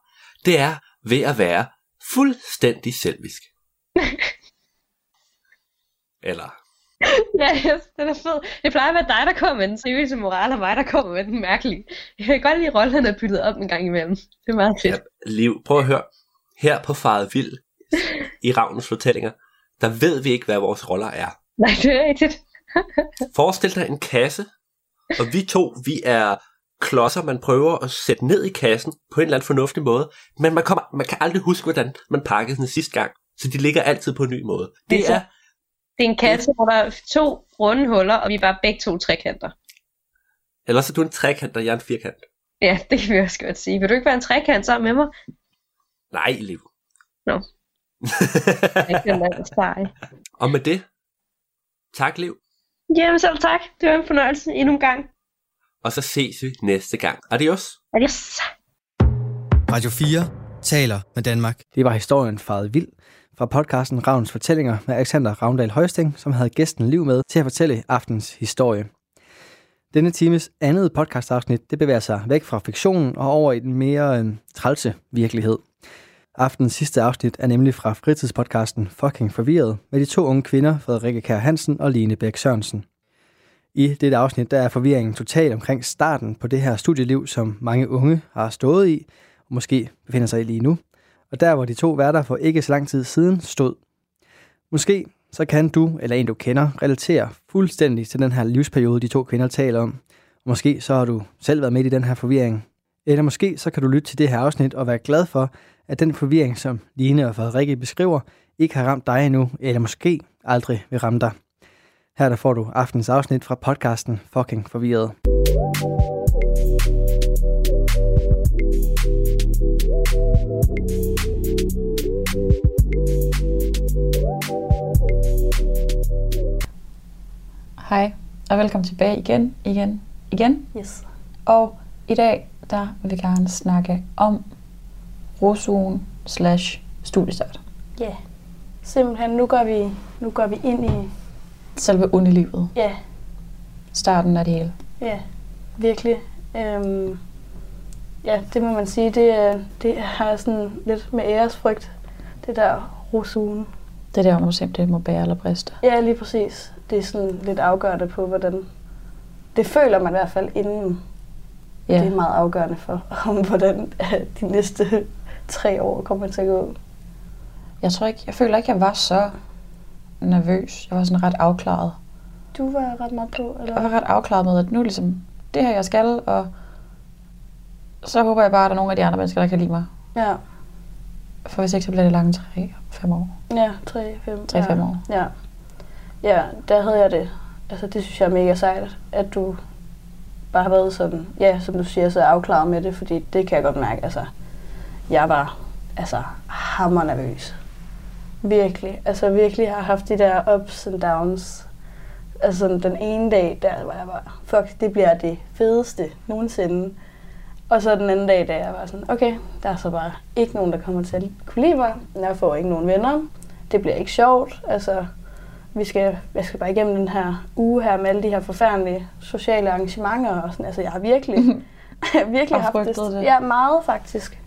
C: det er ved at være fuldstændig selvisk. [LAUGHS] Eller,
D: Ja, yes, den er fed. Det plejer at være dig, der kommer med den seriøse moral, og mig, der kommer med den mærkelige. Jeg kan godt lide, at rollerne er byttet op en gang imellem. Det er meget fedt.
C: ja, liv, prøv at høre. Her på Faret Vild, [LAUGHS] i Ravnens fortællinger, der ved vi ikke, hvad vores roller er.
D: Nej, det er rigtigt. [LAUGHS]
C: Forestil dig en kasse, og vi to, vi er klodser, man prøver at sætte ned i kassen på en eller anden fornuftig måde, men man, kommer, man kan aldrig huske, hvordan man pakkede den sidste gang, så de ligger altid på en ny måde. Det
D: Altså-
C: er,
D: Det er en kasse, hvor der er to runde huller, og vi er bare begge to trekanter.
C: eller så er du en trekant, og jeg er en firkant.
D: Ja, [LAUGHS] det kan vi også godt sige. Vil du ikke være en trekant sammen med mig?
C: Nej, Liv.
D: Nå. Jeg kan lade sej.
C: og med det, tak Liv,
D: Jamen selv tak. Det var en fornøjelse endnu en gang.
C: og så ses vi næste gang. Adios.
D: Adios.
A: Radio 4 taler med Danmark.
B: Det var historien faret vild fra podcasten Ravns Fortællinger med Alexander Ravndal Højsting, som havde gæsten Liv med til at fortælle aftens historie. Denne times andet podcastafsnit, det bevæger sig væk fra fiktionen og over i den mere øh, trælse virkelighed. Aftens sidste afsnit er nemlig fra fritidspodcasten Fucking Forvirret med de to unge kvinder, Frederikke Kær Hansen og Line Bæk Sørensen. I dette afsnit der er forvirringen total omkring starten på det her studieliv, som mange unge har stået i, og måske befinder sig i lige nu, og der hvor de to værter for ikke så lang tid siden stod. Måske så kan du eller en du kender relatere fuldstændig til den her livsperiode, de to kvinder taler om. Og måske så har du selv været med i den her forvirring. Eller måske så kan du lytte til det her afsnit og være glad for, at den forvirring, som Line og Frederikke beskriver, ikke har ramt dig endnu, eller måske aldrig vil ramme dig. Her der får du aftens afsnit fra podcasten Fucking Forvirret.
E: Hej, og velkommen tilbage igen, igen, igen.
F: Yes.
E: Og i dag, der vil vi gerne snakke om rosugen slash studiestart.
F: Ja. Yeah. Simpelthen, nu går vi, nu går vi ind i,
E: Selve unilivet.
F: ja,
E: Starten af det hele.
F: ja, virkelig. Øhm, ja, det må man sige, det, er- det har sådan lidt med æresfrygt, det der rosugen.
E: Det er der, hvor man simpelthen må bære eller briste.
F: Ja, lige præcis. Det er sådan lidt afgørende på, hvordan... Det føler man i hvert fald inden. Ja. Det er meget afgørende for, om hvordan øh, de næste tre år kommer til at gå.
E: jeg tror ikke, jeg føler ikke, jeg var så nervøs. Jeg var sådan ret afklaret.
F: Du var ret meget på, eller?
E: Jeg var ret afklaret med, at nu er ligesom det her, jeg skal, og så håber jeg bare, at der er nogle af de andre mennesker, der kan lide mig.
F: Ja,
E: For hvis ikke, så bliver det lange tre, fem år.
F: ja, tre, fem.
E: Tre,
F: ja.
E: fem år.
F: Ja. Ja, der havde jeg det. Altså, det synes jeg er mega sejt, at du bare har været sådan, ja, som du siger, så afklaret med det, fordi det kan jeg godt mærke. Altså, jeg var altså hammer nervøs. Virkelig. Altså, virkelig har haft de der ups and downs. Altså, den ene dag, der var jeg bare, fuck, det bliver det fedeste nogensinde. Og så den anden dag, da jeg var sådan, okay, der er så bare ikke nogen, der kommer til at kunne lide mig. Jeg får ikke nogen venner. Det bliver ikke sjovt. Altså, vi skal, jeg skal bare igennem den her uge her med alle de her forfærdelige sociale arrangementer. Og sådan. Altså, jeg har virkelig, [LAUGHS] [LAUGHS] jeg har virkelig haft det.
E: det.
F: Ja, meget faktisk.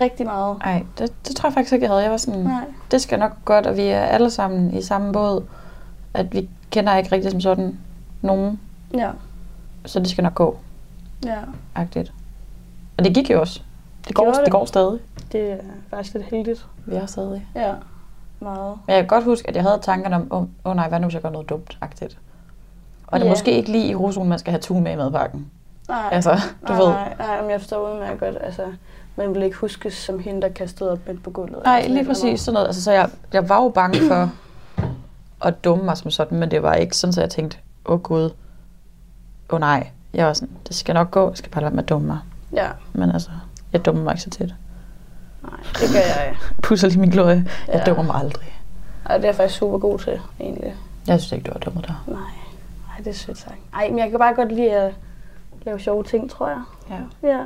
F: Rigtig meget.
E: Nej, det, det tror jeg faktisk ikke, jeg havde. Jeg var sådan,
F: Nej.
E: det skal nok gå godt, og vi er alle sammen i samme båd. At vi kender ikke rigtig som sådan nogen,
F: Ja,
E: så det skal nok gå,
F: ja.
E: agtigt. Og det gik jo også. Det går,
F: gjorde
E: det.
F: det.
E: går stadig.
F: Det er faktisk lidt heldigt.
E: Vi er stadig.
F: Ja, meget.
E: Men jeg kan godt huske, at jeg havde tankerne om, åh oh, oh nej, hvad nu, hvis jeg gør noget dumt, agtigt. Og det er
F: Ja.
E: måske ikke lige i rosen, man skal have tun med i madpakken.
F: Nej,
E: Altså, du
F: nej,
E: ved.
F: Nej, nej, men jeg forstår udmærket godt. Altså, man vil ikke huskes som hende, der kastede op midt på gulvet.
E: Nej,
F: eller
E: lige præcis sådan noget. Altså, så jeg, jeg var jo bange for at dumme mig som sådan, men det var ikke sådan, at jeg tænkte, åh oh, gud, åh oh, nej. Jeg var sådan, det skal nok gå, jeg skal bare lade være med at dumme mig.
F: Ja,
E: Men altså, jeg dummer mig ikke så tit.
F: Nej, det gør jeg. [LAUGHS]
E: Pusser lige min glorie. Jeg
F: Ja.
E: dummer mig aldrig.
F: Ej, det er jeg faktisk super god til, egentlig.
E: Jeg synes ikke, du har dummet dig.
F: Nej, nej det er sødt sagt. Ej, men jeg kan bare godt lide at lave sjove ting, tror jeg.
E: Ja.
F: Ja.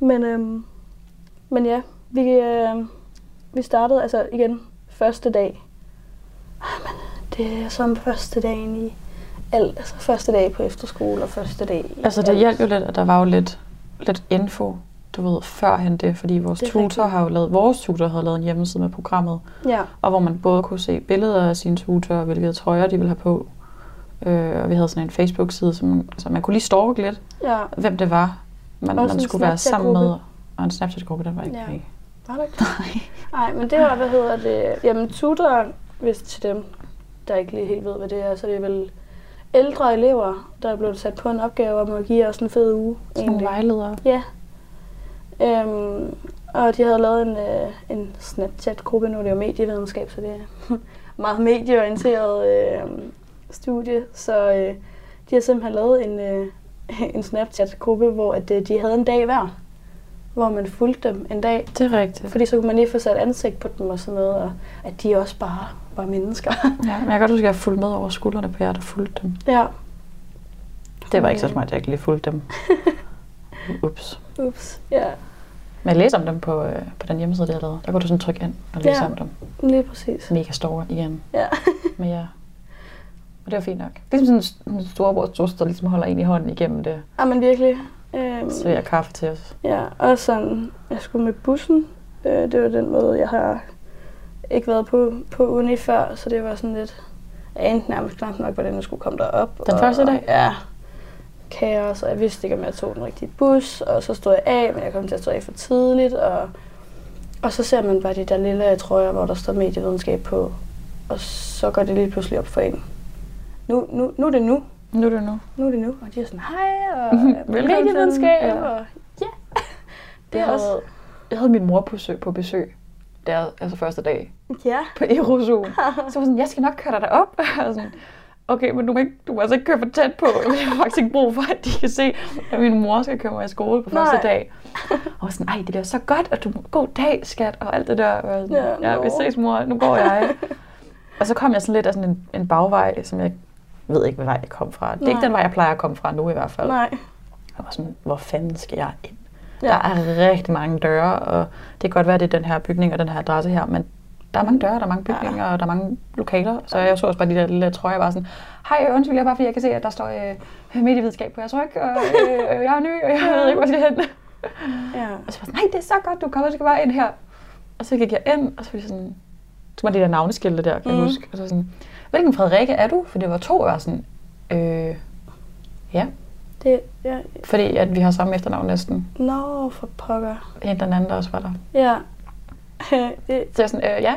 F: Men, øhm, men ja, vi, øh, vi startede altså igen første dag. Ej, men det er som første dagen i alt. Altså første dag på efterskole og første dag i
E: Altså, det
F: alt.
E: hjalp jo lidt, at der var jo lidt, lidt info, du ved, førhen det, fordi vores
F: Det er
E: tutor
F: rigtigt.
E: har jo lavet, vores tutor havde lavet en hjemmeside med programmet,
F: Ja,
E: og hvor man både kunne se billeder af sine tutorer, hvilke trøjer de ville have på, øh, og vi havde sådan en Facebook-side, som, så man kunne lige stalke lidt,
F: ja.
E: hvem det var, man,
F: Også
E: man skulle være sammen med. Og en Snapchat-gruppe, den var ikke
F: Ja.
E: med.
F: Var det ikke? [LAUGHS] Nej, men det var, hvad hedder det? Jamen, tutor, hvis til dem, der ikke lige helt ved, hvad det er, så er det vel ældre elever, der er blevet sat på en opgave om at give os en fed uge.
E: Sådan nogle vejledere.
F: Ja. Øhm, og de havde lavet en, øh, en Snapchat-gruppe, nu er det jo medievidenskab, så det er [LAUGHS] meget medieorienteret øh, studie. Så øh, de har simpelthen lavet en, øh, [LAUGHS] en Snapchat-gruppe, hvor at, øh, de havde en dag hver, hvor man fulgte dem en dag.
E: Det er rigtigt.
F: Fordi så kunne man lige få sat ansigt på dem og sådan noget, og at de også bare var mennesker.
E: Ja, men jeg kan godt huske, at jeg fulgte med over skuldrene på jer, der fulgte dem.
F: ja,
E: Det var ikke så smart, at jeg ikke lige fulgte dem. [LAUGHS] Ups.
F: Ups, ja.
E: Men jeg læser om dem på, øh, på den hjemmeside, jeg har lavet. Der går du sådan trykke ind og læse
F: Ja.
E: om dem.
F: Lige præcis.
E: Mega store igen.
F: Ja. [LAUGHS]
E: Men ja. Og det var fint nok. Ligesom sådan en storebror og søster, der ligesom holder en i hånden igennem det.
F: Ja, men virkelig. Øhm,
E: Serverer kaffe til os.
F: Ja, og sådan, jeg skulle med bussen. Øh, det var den måde, jeg har ikke været på, på uni før, så det var sådan lidt, jeg anede nærmest knap nok, hvordan jeg skulle komme derop.
E: Den
F: og,
E: første dag?
F: Ja, kaos, og jeg vidste ikke, om jeg tog den rigtige bus, og så stod jeg af, men jeg kom til at stå af for tidligt, og, og så ser man bare de der lille trøjer, hvor der står medievidenskab på, og så går det lige pludselig op for en. Nu, nu, nu er det nu.
E: Nu er det nu.
F: Nu er det nu. Og de er sådan, hej, og [LAUGHS] medievidenskab,
E: Ja.
F: og ja. Det
E: Jeg
F: er også,
E: jeg havde min mor på besøg, på besøg der, altså første dag
F: ja.
E: på Erozoom. [LAUGHS] Så var sådan, jeg skal nok køre dig derop. [LAUGHS] Og sådan, okay, men du må, ikke, du må altså ikke køre for tæt på. [LAUGHS] Jeg har faktisk ikke brug for, at de kan se, at min mor skal køre mig i skole på første
F: Nej.
E: dag. Og sådan, ej, det er så godt, at du god dag, skat, og alt det der. Og sådan,
F: Ja,
E: ja, vi ses, mor, nu går jeg. [LAUGHS] og så kom jeg sådan lidt af sådan en, en bagvej, som jeg ved ikke, hvad vej jeg kom fra. Det er ikke
F: Nej.
E: den vej, jeg plejer at komme fra nu i hvert fald.
F: Nej.
E: Jeg var sådan, hvor fanden skal jeg ind?
F: Ja.
E: Der er rigtig mange døre, og det kan godt være, det er den her bygning og den her adresse her, men der er mange døre, der er mange bygninger, og der er mange lokaler. Så jeg så også bare de der lille trøjer, bare sådan, hej, undskyld, jeg bare fordi jeg kan se, at der står øh, medievidenskab på jeres ryg, og øh, [LAUGHS] jeg er ny, og jeg ved ikke, hvor jeg skal hen.
F: Ja.
E: Og så var jeg nej, det er så godt, du kommer, du skal bare ind her. Og så gik jeg ind, og så var det sådan, så var de der navneskilte der, kan jeg
F: Mhm.
E: huske. Og så sådan, hvilken Frederikke er du? For det var to, og jeg var sådan, øh, ja,
F: Det, ja.
E: fordi at vi har samme efternavn næsten.
F: Nå, for pokker.
E: En den anden, der også var der.
F: Ja. [LAUGHS] det,
E: Så jeg sådan, øh, ja,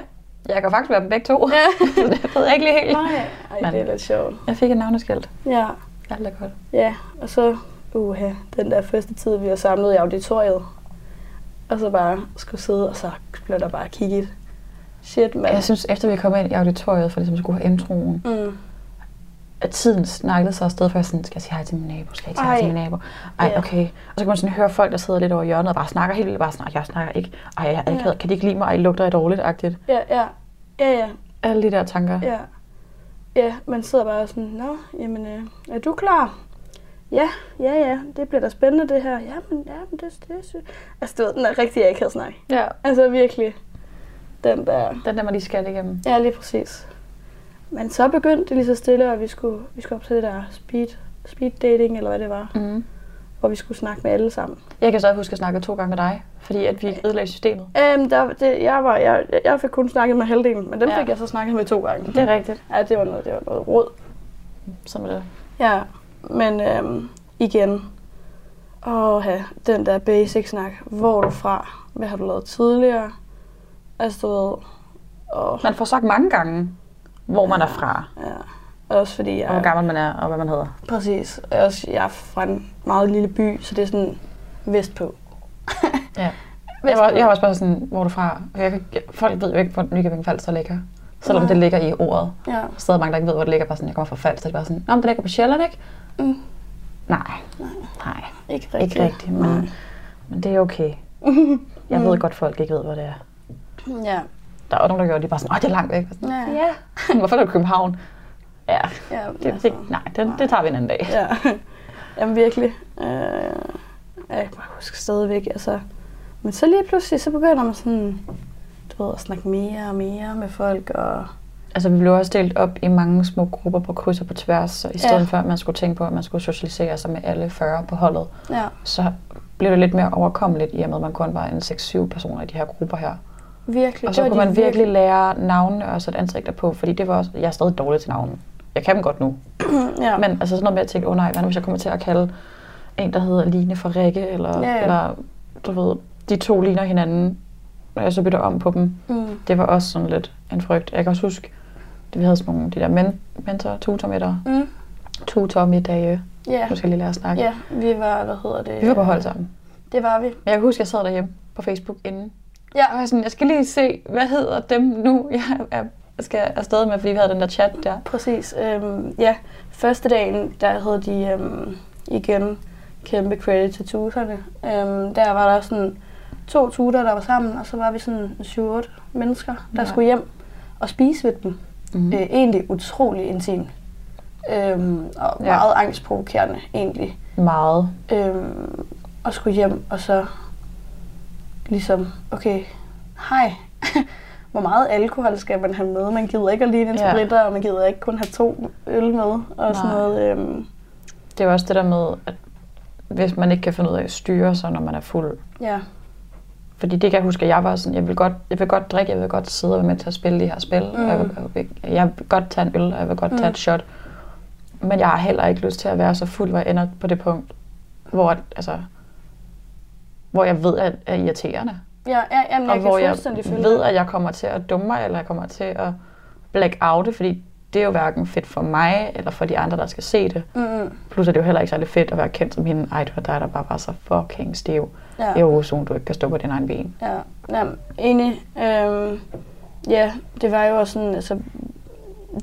E: jeg kan faktisk være dem begge to.
F: Ja. [LAUGHS]
E: det ved jeg ikke lige helt.
F: nej, ej,
E: Men-
F: det er lidt sjovt.
E: Jeg fik et navneskilt.
F: Ja.
E: Alt er godt.
F: Ja, og så, uha, den der første tid, vi var samlet i auditoriet. Og så bare skulle sidde, og så blev der bare kigget. Shit, mand.
E: Jeg synes, efter vi kom ind i auditoriet, for ligesom skulle have introen,
F: Mm.
E: At tiden snakkede sig afsted, for jeg sådan, skal jeg sige hej til min nabo, skal jeg ikke sige hej
F: Ej.
E: til min nabo? Ej, okay. Og så kan man sådan høre folk, der sidder lidt over hjørnet og bare snakker helt vildt, bare sådan, "Ej, jeg snakker ikke. Ej, jeg, jeg,
F: Ja.
E: kan de ikke lide mig? Ej, lugter jeg dårligt-agtigt.
F: Ja, ja. Ja, ja.
E: Alle de der tanker.
F: Ja. Ja, man sidder bare sådan, nå, jamen, øh, er du klar? Ja, ja, ja, det bliver da spændende det her. Ja, men, ja, men det, det er sy- Altså, du ved, den er rigtig akavet snak.
E: ja.
F: Altså, virkelig. Den der...
E: Den der, man lige skal igennem.
F: Ja, lige præcis. Men så begyndte det lige så stille, og vi skulle, vi skulle op til det der speed, speed dating, eller hvad det var,
E: Mm.
F: hvor vi skulle snakke med alle sammen.
E: Jeg kan så huske at snakke to gange med dig, fordi at vi ødelagde systemet.
F: Øhm, der, det, jeg, var, jeg, jeg fik kun snakket med halvdelen, men dem
E: Ja.
F: fik jeg så snakket med to gange.
E: Det er rigtigt.
F: Ja, det var noget, det var noget råd.
E: Sådan er det.
F: Ja, men øhm, igen. Åh, ja, den der basic snak. Hvor er du fra? Hvad har du lavet tidligere? Altså, du ved... Åh,
E: Man får sagt mange gange, hvor man er fra,
F: ja. Også fordi jeg...
E: og hvor gammel man er, og hvad man hedder.
F: Præcis. Og Også, jeg er fra en meget lille by, så det er sådan vestpå.
E: Ja. [LAUGHS] Jeg var, jeg var også bare sådan, hvor er du fra? Jeg, jeg, folk ved jo ikke, hvor Nykøbing Falster ligger. Selvom
F: Nej.
E: det ligger i ordet.
F: Ja.
E: Stadig mange, der ikke ved, hvor det ligger. Bare sådan, jeg kommer fra Falster. Det er bare sådan, men det ligger på Sjælland, ikke?
F: Mm.
E: Nej. Nej.
F: Ikke rigtigt.
E: Ikke rigtigt, men, men det er okay. [LAUGHS] Jeg ved godt, folk ikke ved, hvor det er.
F: Ja.
E: Der er også nogen, der gør det, de bare sådan, åh, det er langt væk. Og Sådan,
F: Ja.
E: ja. [LAUGHS] Hvorfor er det København? Ja,
F: ja
E: det,
F: altså,
E: det, nej, det, det tager vi en anden dag.
F: Ja. [LAUGHS] Jamen virkelig. Øh, jeg kan bare huske stadigvæk, altså. Men så lige pludselig, så begynder man sådan, du ved, at snakke mere og mere med folk, og
E: Altså, vi blev også delt op i mange små grupper på kryds og på tværs, så i stedet
F: ja.
E: for, at man skulle tænke på, at man skulle socialisere sig med alle 40 på holdet,
F: ja,
E: så blev det lidt mere overkommeligt, i og med, at man kun var en 6-7 personer i de her grupper her.
F: Virkelig.
E: Og så
F: det
E: kunne man virkelig lære navnene og sætte ansigter på, fordi det var også, jeg er stadig dårlig til navnen. Jeg kan dem godt nu. [CLEARS THROAT]
F: ja.
E: Men altså sådan noget med at tænke, åh oh, nej, hvad nu hvis jeg kommer til at kalde en, der hedder Line for Rikke, eller,
F: Ja, ja.
E: eller du ved, de to ligner hinanden, og jeg så bytter om på dem.
F: Mm.
E: Det var også sådan lidt en frygt. Jeg kan også huske, at vi havde sådan nogle, de der men, mentor, tutormiddag,
F: Mm.
E: tutormiddage.
F: Ja.
E: Nu skal jeg lige lære at snakke.
F: ja, vi var, hvad hedder det?
E: Vi var på hold sammen.
F: Det var vi.
E: Men jeg kan huske, at jeg sad derhjemme på Facebook inden.
F: Ja.
E: Og jeg, sådan, jeg skal lige se, hvad hedder dem nu, jeg er, skal afsted med, fordi vi havde den der chat der.
F: Præcis. Øhm, ja, første dagen, der havde de øhm, igen kæmpe credit til tuterne. Øhm, der var der sådan to tutor, der var sammen, og så var vi sådan 7-8 mennesker, der
E: Ja.
F: skulle hjem og spise ved dem.
E: Mm.
F: Øh, egentlig utrolig intim. Øhm, og
E: Ja.
F: meget angstprovokerende, egentlig.
E: Meget.
F: Øhm, og skulle hjem, og så ligesom, okay, hej, [LAUGHS] hvor meget alkohol skal man have med? Man gider ikke at ligne en
E: Ja.
F: spritter, og man gider ikke kun have to øl med, og sådan
E: Nej.
F: noget. Øhm,
E: Det er jo også det der med, at hvis man ikke kan finde ud af at styre sig, når man er fuld.
F: ja,
E: Fordi det kan jeg huske, at jeg var sådan, jeg vil godt, jeg vil godt drikke, jeg vil godt sidde og være med til at spille de her spil. Mm. Jeg, vil, jeg, vil, godt tage en øl, og jeg vil godt mm. tage et shot. Men jeg har heller ikke lyst til at være så fuld, hvor jeg ender på det punkt, hvor, altså, hvor jeg ved, at er irriterende.
F: ja, ja jamen,
E: og
F: jeg
E: hvor
F: kan
E: jeg
F: fuldstændig følge
E: ved,
F: det.
E: at jeg kommer til at dumme mig, eller jeg kommer til at black oute, fordi det er jo hverken fedt for mig, eller for de andre, der skal se det.
F: Mm,
E: Plus er det jo heller ikke særlig fedt at være kendt som hende. Ej, det var dig, der bare var så fucking stiv.
F: ja.
E: Ja. Eurozone, du ikke kan stå på din egen ben.
F: Ja, jamen, enig. Øhm, ja, det var jo også sådan, altså,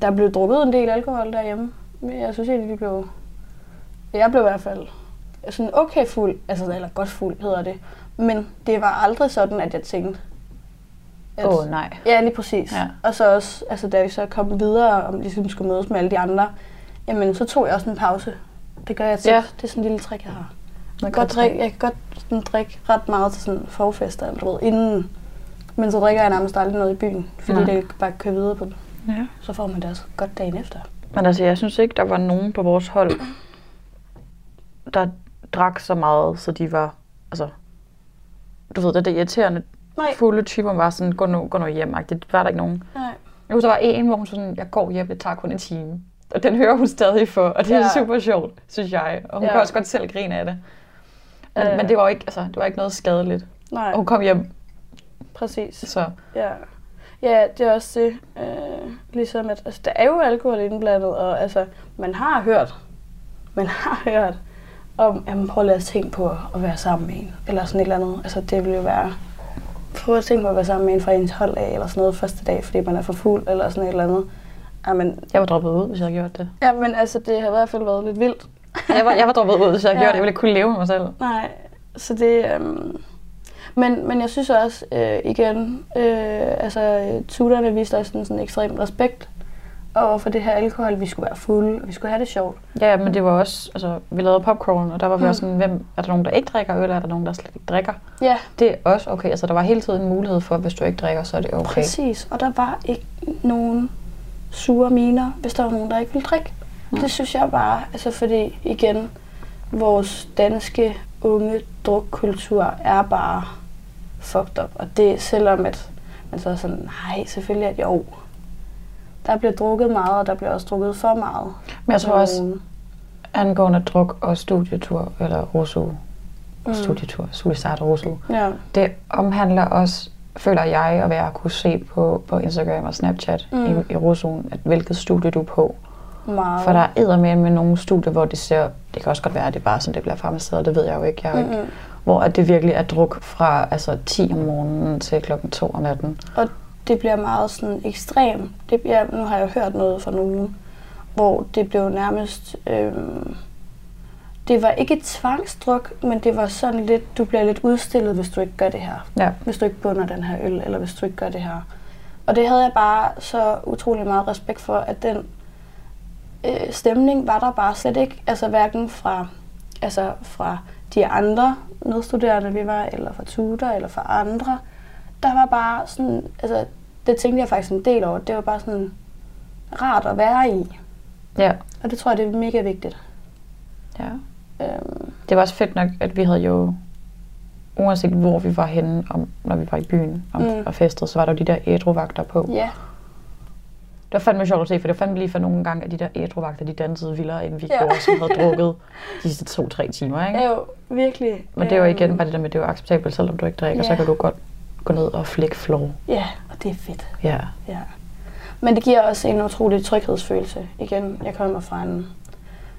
F: der blev drukket en del alkohol derhjemme. Men jeg synes egentlig, vi blev... Jeg blev i hvert fald sådan okay fuld, altså, eller godt fuld hedder det. Men det var aldrig sådan, at jeg tænkte...
E: Åh, oh, nej.
F: Ja, lige præcis.
E: Ja.
F: Og så også, altså, da vi så kom videre og ligesom skulle mødes med alle de andre, jamen, så tog jeg også en pause. Det gør jeg tit.
E: Ja.
F: Det er sådan en lille trick, jeg har.
E: Man
F: godt drikke, jeg kan godt sådan, drikke ret meget til sådan forfester, eller du ved, inden. Men så drikker jeg nærmest aldrig noget i byen, fordi
E: Nej.
F: det bare kører videre på det.
E: Ja.
F: Så får man det også godt dagen efter.
E: Men altså, jeg synes ikke, der var nogen på vores hold, der drak så meget, så de var, altså, du ved, det der irriterende
F: Nej.
E: fulde typer var sådan, gå nu, gå nu hjem Det var der ikke nogen.
F: Nej.
E: Jeg husker, der var en, hvor hun sådan, jeg går hjem, det tager kun en time. Og den hører hun stadig for, og det er
F: Ja.
E: super sjovt, synes jeg. Og hun
F: Ja.
E: kan også godt selv grine af det. Men,
F: Ja.
E: men det var ikke, altså, det var ikke noget skadeligt.
F: Nej,
E: Og hun kom hjem,
F: præcis.
E: så
F: Ja. ja, det er også det. Øh, ligesom at, altså, der er jo alkohol indblandet, og altså, man har hørt, man har hørt om, jamen prøv lige at tænke på at være sammen med en, eller sådan et eller andet. Altså det vil jo være, prøv at tænke på at være sammen med en fra ens hold af, eller sådan noget første dag, fordi man er for fuld, eller sådan et eller andet. Jamen,
E: jeg var droppet ud, hvis jeg havde gjort det.
F: ja, men altså, det har i hvert fald været lidt vildt.
E: Jeg var, jeg var droppet ud, hvis jeg havde [LAUGHS]
F: Ja.
E: gjort det. Jeg ville ikke kunne leve med mig selv.
F: Nej, så det... Øhm, men, men jeg synes også, øh, igen, øh, altså, tuterne viste også en sådan ekstrem respekt over for det her alkohol. Vi skulle være fulde, og vi skulle have det sjovt.
E: Ja, men det var også, altså, vi lavede popcorn, og der var vi
F: Mm.
E: også sådan, hvem, er der nogen, der ikke drikker øl, er der nogen, der slet ikke drikker?
F: Ja,
E: Det er også okay, altså der var hele tiden en mulighed for, at hvis du ikke drikker, så er det okay.
F: præcis. Og der var ikke nogen sure miner, hvis der var nogen, der ikke ville drikke.
E: Mm.
F: Det synes jeg bare, altså fordi igen, vores danske unge drukkultur er bare fucked up. Og det selvom at man så er sådan, nej, selvfølgelig at jo. Der bliver drukket meget, og der bliver også drukket for meget.
E: Men jeg tror også,
F: Øhm,
E: angående druk og studietur, eller Rosu,
F: Mm.
E: studietur, Suicide Rosu,
F: Ja,
E: det omhandler også, føler jeg, at være at kunne se på, på Instagram og Snapchat
F: Mm.
E: i, i Rosuen, at hvilket studie du er på.
F: meget.
E: For der er med med nogle studier, hvor det ser, det kan også godt være, at det er bare sådan, det bliver farmaceret, det ved jeg jo ikke, jeg er jo ikke hvor at det virkelig er druk fra altså 10 om morgenen til klokken 2 om natten.
F: Og det bliver meget sådan ekstrem. Det bliver, nu har jeg hørt noget fra nogen, hvor det blev nærmest... Øhm, det var ikke tvangsdruk, men det var sådan lidt, du bliver lidt udstillet, hvis du ikke gør det her.
E: Ja.
F: Hvis du ikke bunder den her øl, eller hvis du ikke gør det her. Og det havde jeg bare så utrolig meget respekt for, at den øh, stemning var der bare slet ikke. Altså hverken fra, altså fra de andre medstuderende, vi var, eller fra tutor, eller fra andre. Der var bare sådan, altså det tænkte jeg faktisk en del over. Det var bare sådan rart at være i.
E: Ja.
F: Og det tror jeg, det er mega vigtigt.
E: ja.
F: Øhm,
E: Det var også fedt nok, at vi havde jo, uanset hvor vi var henne, om, når vi var i byen om,
F: Mm.
E: og festede, så var der jo de der ædruvagter på.
F: ja,
E: Det var fandme sjovt at se, for det var fandme lige for nogle gange, at de der ædruvagter, de dansede vildere, end vi
F: Ja.
E: ja. gjorde, som havde drukket de sidste to-tre timer. Ikke?
F: er jo virkelig.
E: Men det er jo igen
F: øhm,
E: bare det der med, at det jo acceptabelt, selvom du ikke drikker,
F: Ja.
E: så kan du godt gå ned og flække floor.
F: Ja, og det er fedt.
E: Ja.
F: Ja. Men det giver også en utrolig tryghedsfølelse. Igen, jeg kommer fra en,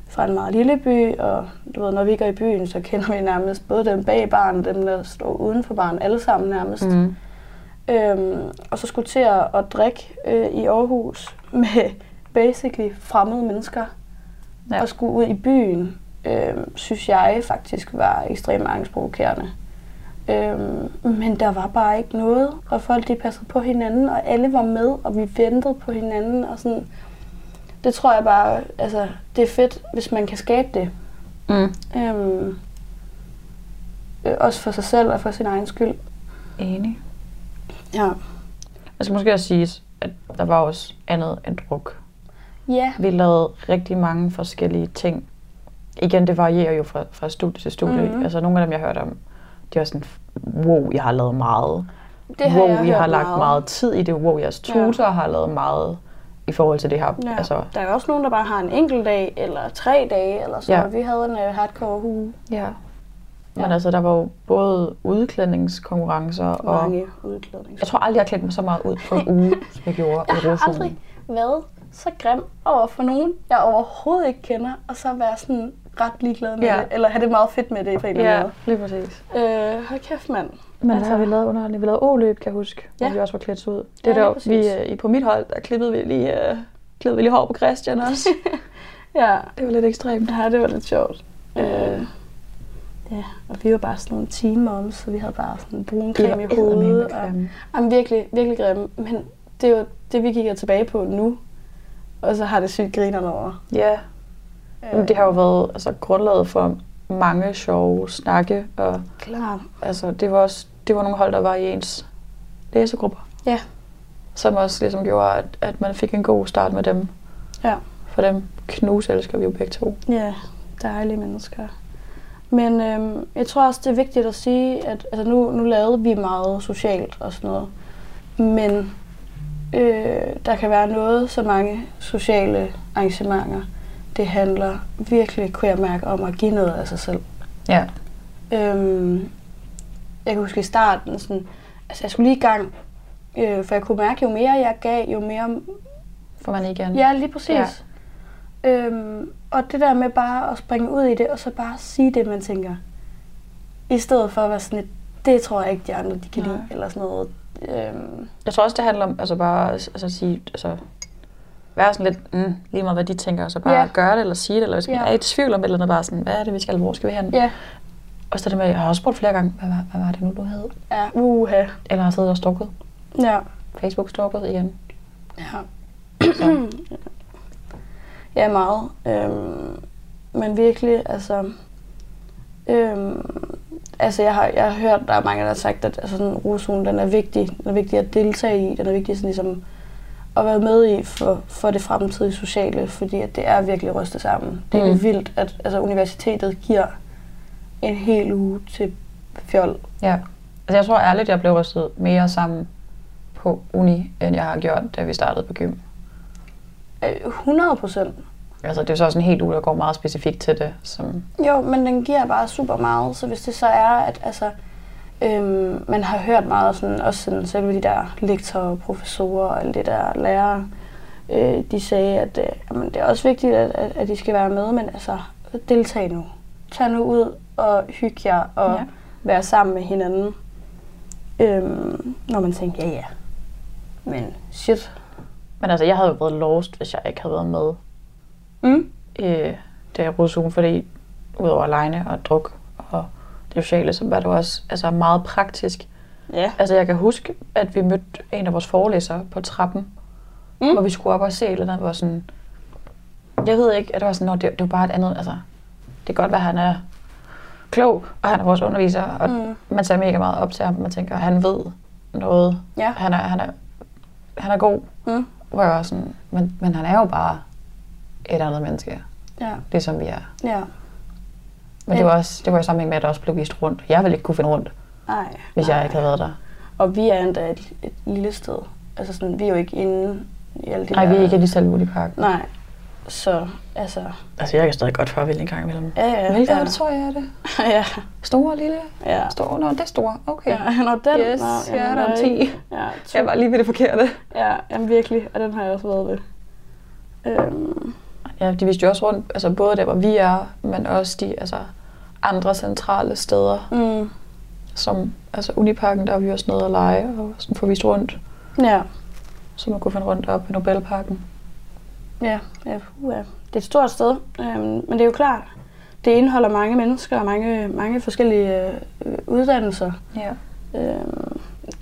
F: fra en meget lille by, og du ved, når vi går i byen, så kender vi nærmest både dem bag baren, dem der står uden for baren, alle sammen nærmest.
E: Mm.
F: Øhm, og så skulle til at, at drikke øh, i Aarhus [LAUGHS] med basically fremmede mennesker.
E: Ja.
F: Og skulle ud i byen, øh, synes jeg faktisk var ekstremt angstprovokerende. Øhm, men der var bare ikke noget, og folk de passede på hinanden, og alle var med, og vi ventede på hinanden. Og sådan. Det tror jeg bare, altså, det er fedt, hvis man kan skabe det.
E: Mm.
F: Øhm, øh, også for sig selv og for sin egen skyld.
E: Enig.
F: Ja.
E: Jeg skal måske også sige, at der var også andet end druk.
F: Ja.
E: Vi lavede rigtig mange forskellige ting. Igen, det varierer jo fra, fra studie til studie.
F: Mhm.
E: Mm-hmm. Altså nogle af dem, jeg hørte om, de var sådan, wow, jeg har lavet meget.
F: Det har
E: wow,
F: jeg hørt
E: har lagt meget. meget tid i det. Wow, jeres tutor ja. har lavet meget i forhold til det her.
F: Ja.
E: Altså,
F: Der er også nogen, der bare har en enkelt dag, eller tre dage, eller så.
E: Ja.
F: Vi havde en uh, hardcore uge.
E: ja. Men
F: Ja.
E: altså, der var jo både udklædningskonkurrencer og...
F: Mange udklædninger.
E: Jeg tror aldrig, jeg har klædt mig så meget ud på en [LAUGHS] uge, som jeg gjorde
F: Jeg
E: i
F: har
E: Rosolen.
F: aldrig været så grim over for nogen, jeg overhovedet ikke kender, og så være sådan ret ligeglad med
E: Ja.
F: det, eller have det meget fedt med det på en eller
E: Ja,
F: anden
E: lige præcis.
F: måde. Øh, hold kæft, mand.
E: Men
F: Altså-
E: har vi lavet underholdning? Vi lavede O-løb, kan jeg huske, ja.
F: Ja.
E: hvor vi også var klædt ud. Det
F: Ja,
E: er der, vi, øh, i- på mit hold, der klippede vi lige, uh, klippede vi lige hår på Christian også. [LAUGHS]
F: Ja,
E: det var lidt ekstremt.
F: ja det var lidt sjovt. Øh, ja, og vi var bare sådan nogle teen moms, så vi havde bare sådan brun creme i hovedet. Og, jamen, virkelig, virkelig grimme. Men det er jo det, vi kigger tilbage på nu. Og så har det sygt grinerne over.
E: Ja,
F: Øh,
E: men det har jo været altså, grundlaget for mange sjove snakke, og
F: klart.
E: altså, det var også det var nogle hold, der var i ens læsegrupper.
F: Ja.
E: Som også ligesom gjorde, at, at man fik en god start med dem.
F: Ja.
E: For dem knus elsker vi jo begge to.
F: Ja, dejlige mennesker. Men øhm, jeg tror også, det er vigtigt at sige, at altså nu, nu lavede vi meget socialt og sådan noget. Men øh, der kan være noget, så mange sociale arrangementer. Det handler virkelig, kunne jeg mærke, om at give noget af sig selv.
E: Ja.
F: Øhm, jeg kan huske i starten, sådan, altså jeg skulle lige i gang, øh, for jeg kunne mærke, jo mere jeg gav, jo mere
E: Får man igen.
F: Ja, lige præcis. Ja. Øhm, og det der med bare at springe ud i det, og så bare sige det, man tænker. I stedet for at være sådan et, det tror jeg ikke, de andre de kan
E: Nej.
F: lide, eller sådan noget. Øhm,
E: Jeg tror også, det handler om altså bare altså, at sige, altså, være sådan lidt, mm, lige meget hvad de tænker, og så bare yeah. gøre det, eller sige det, eller hvis man
F: Ja.
E: er i tvivl om et eller andet, bare sådan, hvad er det, vi skal, hvor skal vi hen?
F: ja,
E: Og så det med, jeg har også spurgt flere gange, hvad, var- hvad var det nu, du hed?
F: ja, uha.
E: Eller har siddet og stalket.
F: Ja,
E: Facebook stalket igen.
F: ja.
E: Så, [CLEARS THROAT]
F: Ja, meget. Øhm, men virkelig, altså... Øhm, altså, jeg har, jeg har hørt, der er mange, der har sagt, at altså, sådan, rusugen, den er vigtig. Den er vigtig at deltage i. Den er vigtig sådan, ligesom, at være med i for, for det fremtidige sociale, fordi at det er virkelig rystet sammen. Det er
E: Mm.
F: vildt, at altså, universitetet giver en hel uge til fjol.
E: ja. Altså, jeg tror ærligt, jeg blev rystet mere sammen på uni, end jeg har gjort, da vi startede på gym.
F: Øh, 100 procent.
E: Altså, det er så også en helt uge, der går meget specifikt til det. Som,
F: Jo, men den giver bare super meget, så hvis det så er, at altså, øhm, man har hørt meget, sådan, også sådan, selve de der lektorer, professorer og alle de der lærere, øh, de sagde, at øh, jamen, det er også vigtigt, at, at, at de skal være med, men altså, deltag nu. Tag nu ud og hygge jer og
E: Ja.
F: være sammen med hinanden. Øhm, når man tænker, ja ja, men shit.
E: men altså, jeg havde jo været lost, hvis jeg ikke havde været med
F: Mm?
E: øh, da jeg brugte Zoom, fordi udover alene og druk og det sociale, så var det også altså, meget praktisk.
F: Ja.
E: Altså jeg kan huske, at vi mødte en af vores forelæsere på trappen, mm. Hvor vi skulle op og se et eller andet, hvor sådan, jeg ved ikke, at det var sådan, "Nå, det, det var bare et andet, altså, det kan godt være, at han er klog, og han er vores underviser, og mm. Man ser mega meget op til ham, man tænker, at han ved noget,
F: Ja.
E: han er, han er, han er god,
F: Mm.
E: hvor jeg var sådan, men, men han er jo bare et andet menneske,
F: Ja.
E: ligesom vi er.
F: Ja.
E: Men det var, også, det var i sammenhæng med, at der også blev vist rundt. Jeg ville ikke kunne finde rundt,
F: Nej.
E: hvis jeg ikke havde været der.
F: Og vi er endda et, et lille sted. Altså sådan, vi er jo ikke inde i alle de
E: Nej,
F: der...
E: vi er ikke i Salvold i parken.
F: Nej. Så, altså...
E: Altså, jeg kan stadig godt farvel en gang imellem.
F: Ja, ja.
E: Hvilket
F: ja.
E: auditor er det? [LAUGHS]
F: ja.
E: Store, lille?
F: Ja.
E: Store? Nå, det er store. Okay.
F: Ja, har den.
E: Yes,
F: Nå,
E: jeg er der om
F: er
E: 10.
F: ikke- Ja, to.
E: Jeg var lige ved det forkerte.
F: ja, jamen virkelig. Og den har jeg også været ved. Øhm,
E: Ja, de viste jo også rundt, altså både der, hvor vi er, men også de altså, andre centrale steder,
F: mm,
E: som altså Uniparken, der er vi også nede og lege, og sådan får vist rundt,
F: ja.
E: så man kunne finde rundt op i Nobelparken.
F: Ja, ja, uh, det er et stort sted. Øhm, men det er jo klart, det indeholder mange mennesker og mange, mange forskellige øh, uddannelser.
E: Ja.
F: Øh,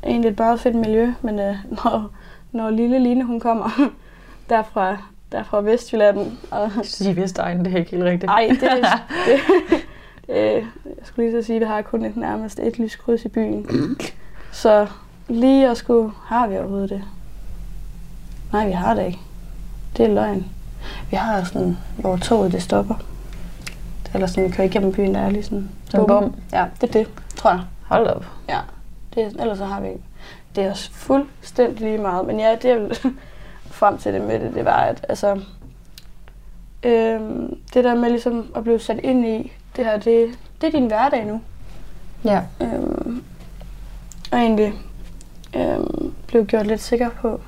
F: egentlig et bare fedt miljø, men øh, [LAUGHS] når, når lille Line hun kommer [LAUGHS] derfra, derfra Vestjylland, og
E: Sige Vestegnen, det er ikke helt rigtigt.
F: ej, det, [LAUGHS] det, det, jeg skulle lige så sige, at vi har kun et, nærmest et lyskryds i byen. Så lige at skulle, har vi overhovedet det? Nej, vi har det ikke. Det er løgn. Vi har sådan, hvor toget det stopper. Eller sådan, kører igennem byen, der er lige sådan...
E: Sådan bum.
F: Ja, det er det, tror jeg.
E: Hold op.
F: Ja, det, ellers så har vi ikke. Det er også fuldstændig lige meget. Men ja, det jeg vil [LAUGHS] frem til det med det, det var, at altså, øhm, det der med ligesom at blive sat ind i, det her, det, det er din hverdag nu.
E: Ja.
F: Øhm, og egentlig øhm, blev gjort lidt sikker på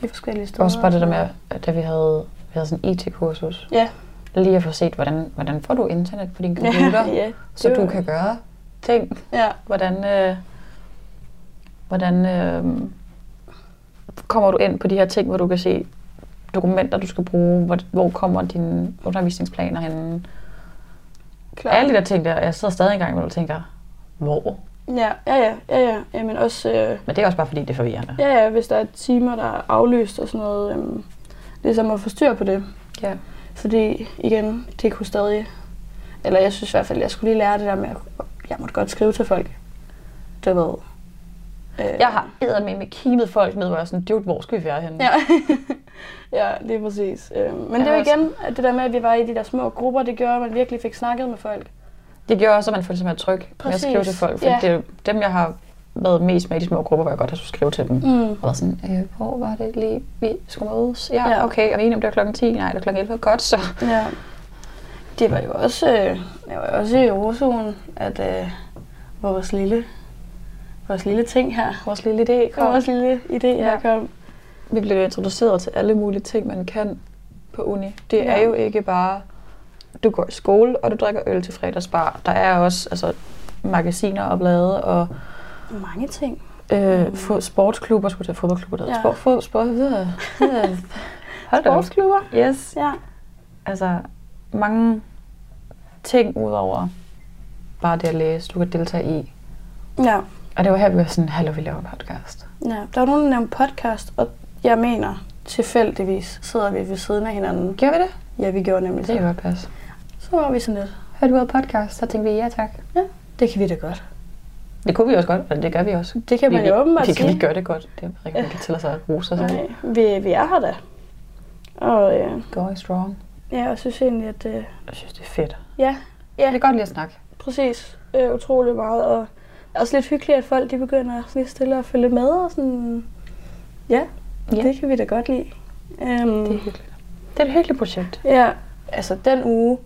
F: de forskellige steder.
E: Også bare det der med, at da vi havde, vi havde sådan IT-kursus.
F: Ja.
E: Lige at få set, hvordan, hvordan får du internet på din computer, [LAUGHS]
F: ja,
E: så
F: det
E: du kan gøre ting.
F: Ja,
E: Hvordan, øh, hvordan øh, kommer du ind på de her ting, hvor du kan se dokumenter, du skal bruge, hvor, hvor kommer dine undervisningsplaner henne?
F: Klart.
E: Alle de der ting der, jeg sidder stadig engang med og tænker, hvor?
F: Ja, ja, ja, ja, ja. Jamen også, øh,
E: Men det er også bare fordi, det er forvirrende.
F: ja, ja, hvis der er timer, der er aflyst og sådan noget, øhm, ligesom at få styr på det.
E: Ja.
F: Fordi igen, det kunne stadig, eller jeg synes i hvert fald, jeg skulle lige lære det der med, at jeg måtte godt skrive til folk. Du ved. Øh,
E: Jeg har med med kimet folk ned, hvor jeg sådan, dude, hvor skal vi være henne?
F: Ja, [LAUGHS] ja lige præcis. Øh, men det var
E: Jeg har
F: igen, at det der med, at vi var i de der små grupper, det gjorde, at man virkelig fik snakket med folk.
E: Det gjorde også, at man følte sig mere tryg med at skrive til folk. For
F: Ja.
E: det er jo dem, jeg har været mest med i de små grupper, hvor jeg godt har skulle skrive til dem.
F: Mm.
E: Og været sådan, øh, hvor var det lige, vi skulle mødes? Ja,
F: Ja.
E: okay, og vi er enige om det var klokken 10? Nej, det var klokken 11. Godt, så.
F: Ja. Det var jo også, øh, jeg var jo også i Rosoen, at øh, vores lille, vores lille ting her,
E: Vores lille idé kom.
F: vores lille idé her
E: Ja.
F: kom.
E: Vi blev introduceret til alle mulige ting, man kan på uni. Det
F: Ja.
E: er jo ikke bare, du går i skole, og du drikker øl til fredagsbar. Der er også altså, magasiner og blade, og
F: Mange ting.
E: øh, få sportsklubber, skulle til fodboldklubber, der
F: Ja.
E: sport, sport, sport, videre. videre. Hold.
F: Sportsklubber.
E: Yes.
F: Ja.
E: Altså, mange ting udover bare det at læse, du kan deltage i.
F: Ja.
E: Og det var her, vi var sådan, hallo, vi laver podcast.
F: ja. Der var nogen, der nævnte podcast, og jeg mener, tilfældigvis sidder vi ved siden af hinanden.
E: Gjorde vi det?
F: Ja, vi gjorde nemlig
E: Det
F: det.
E: godt passe.
F: Så var vi sådan lidt,
E: Hørte du noget podcast? Så tænkte vi, ja tak.
F: det kan vi da godt.
E: Det kunne vi også godt, og det gør vi også.
F: Det kan man
E: vi,
F: jo åbenbart
E: vi, kan,
F: sige.
E: vi gør det godt. Det er ikke, man kan tælle sig at rose sig.
F: Nej, vi, vi er her da. Og øh,
E: Going strong.
F: ja, jeg synes egentlig, at øh,
E: Jeg synes, det er fedt.
F: ja,
E: Ja. Det er godt lige at snakke.
F: præcis øh, utrolig meget. Og det er også lidt hyggeligt, at folk de begynder lige stille at følge med. Og sådan, ja,
E: Ja.
F: det kan vi da godt lide. Um,
E: Det er hyggeligt. Det er et hyggeligt projekt.
F: Ja, altså den uge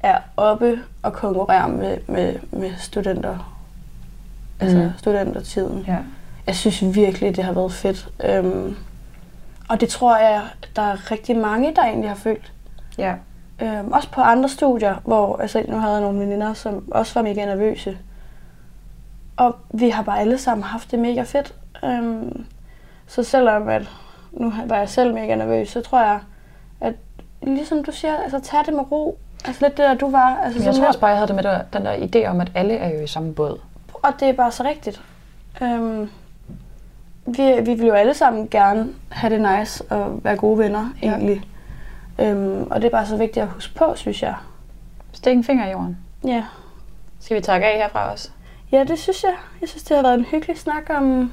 F: er oppe og konkurrere med, med, med studenter. Altså
E: Mm.
F: studentertiden.
E: Ja.
F: Jeg synes virkelig, det har været fedt. Um, og det tror jeg, der er rigtig mange, der egentlig har følt.
E: Ja.
F: Um, også på andre studier, hvor altså, nu havde jeg nogle veninder, som også var mega nervøse. Og vi har bare alle sammen haft det mega fedt. Um, så selvom at nu var jeg selv mega nervøs, så tror jeg, at ligesom du siger, altså tag det med ro. Altså lidt det der, du var. Altså,
E: Men jeg tror også bare, jeg havde det med der, den der idé om, at alle er jo i samme båd.
F: og det er bare så rigtigt. Øhm, vi, vi vil jo alle sammen gerne have det nice og være gode venner,
E: Ja.
F: egentlig. Øhm, og det er bare så vigtigt at huske på, synes jeg.
E: Stik en finger i jorden.
F: Ja.
E: Skal vi takke af herfra også?
F: ja, det synes jeg. Jeg synes, det har været en hyggelig snak om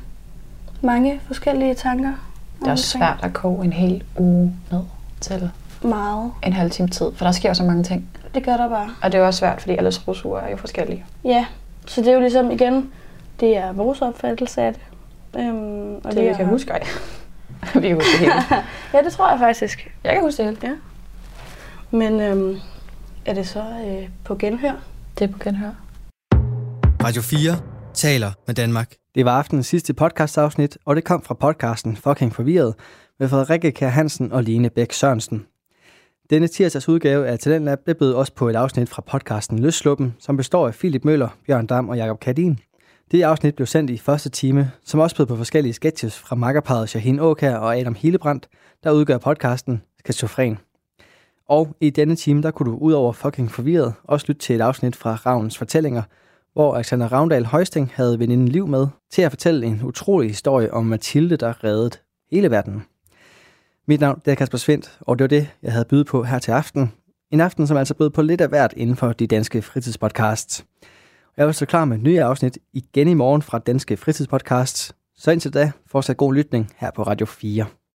F: mange forskellige tanker.
E: Det er også svært at koge en hel uge ned til
F: Meget.
E: en halv time tid, for der sker så mange ting.
F: Det gør der bare.
E: Og det er også svært, fordi alles rusuger er jo forskellige.
F: Ja, så det er jo ligesom igen, det er vores opfattelse af det. Øhm, og
E: Det vi
F: er-
E: kan huske, ej. [LAUGHS] vi kan huske det hele. [LAUGHS]
F: Ja, det tror jeg faktisk.
E: Jeg kan huske det hele.
F: Men øhm, er det så øh, på genhør?
E: Det er på genhør.
A: Radio 4 taler med Danmark.
B: Det var aftenens sidste podcastafsnit, og det kom fra podcasten Fucking Forvirret med Frederikke Kær Hansen og Line Bæk Sørensen. Denne tirsdags udgave af Talentlab blev bød også på et afsnit fra podcasten Løsluppen, som består af Philip Møller, Bjørn Dam og Jakob Kadin. Det afsnit blev sendt i første time, som også bød på forskellige sketches fra makkerparet Shahin Åkær og Adam Hillebrandt, der udgør podcasten Skizofren. Og i denne time, der kunne du ud over fucking forvirret også lytte til et afsnit fra Ravns Fortællinger, hvor Alexander Ravndal Højsting havde veninden Liv med til at fortælle en utrolig historie om Mathilde, der reddede hele verden. Mit navn det er Kasper Svendt, og det var det, jeg havde bydet på her til aften. En aften, som altså bød på lidt af hvert inden for de danske fritidspodcasts. Jeg vil stå klar med nye afsnit igen i morgen fra Danske Fritidspodcasts. Så indtil da, fortsat god lytning her på Radio 4.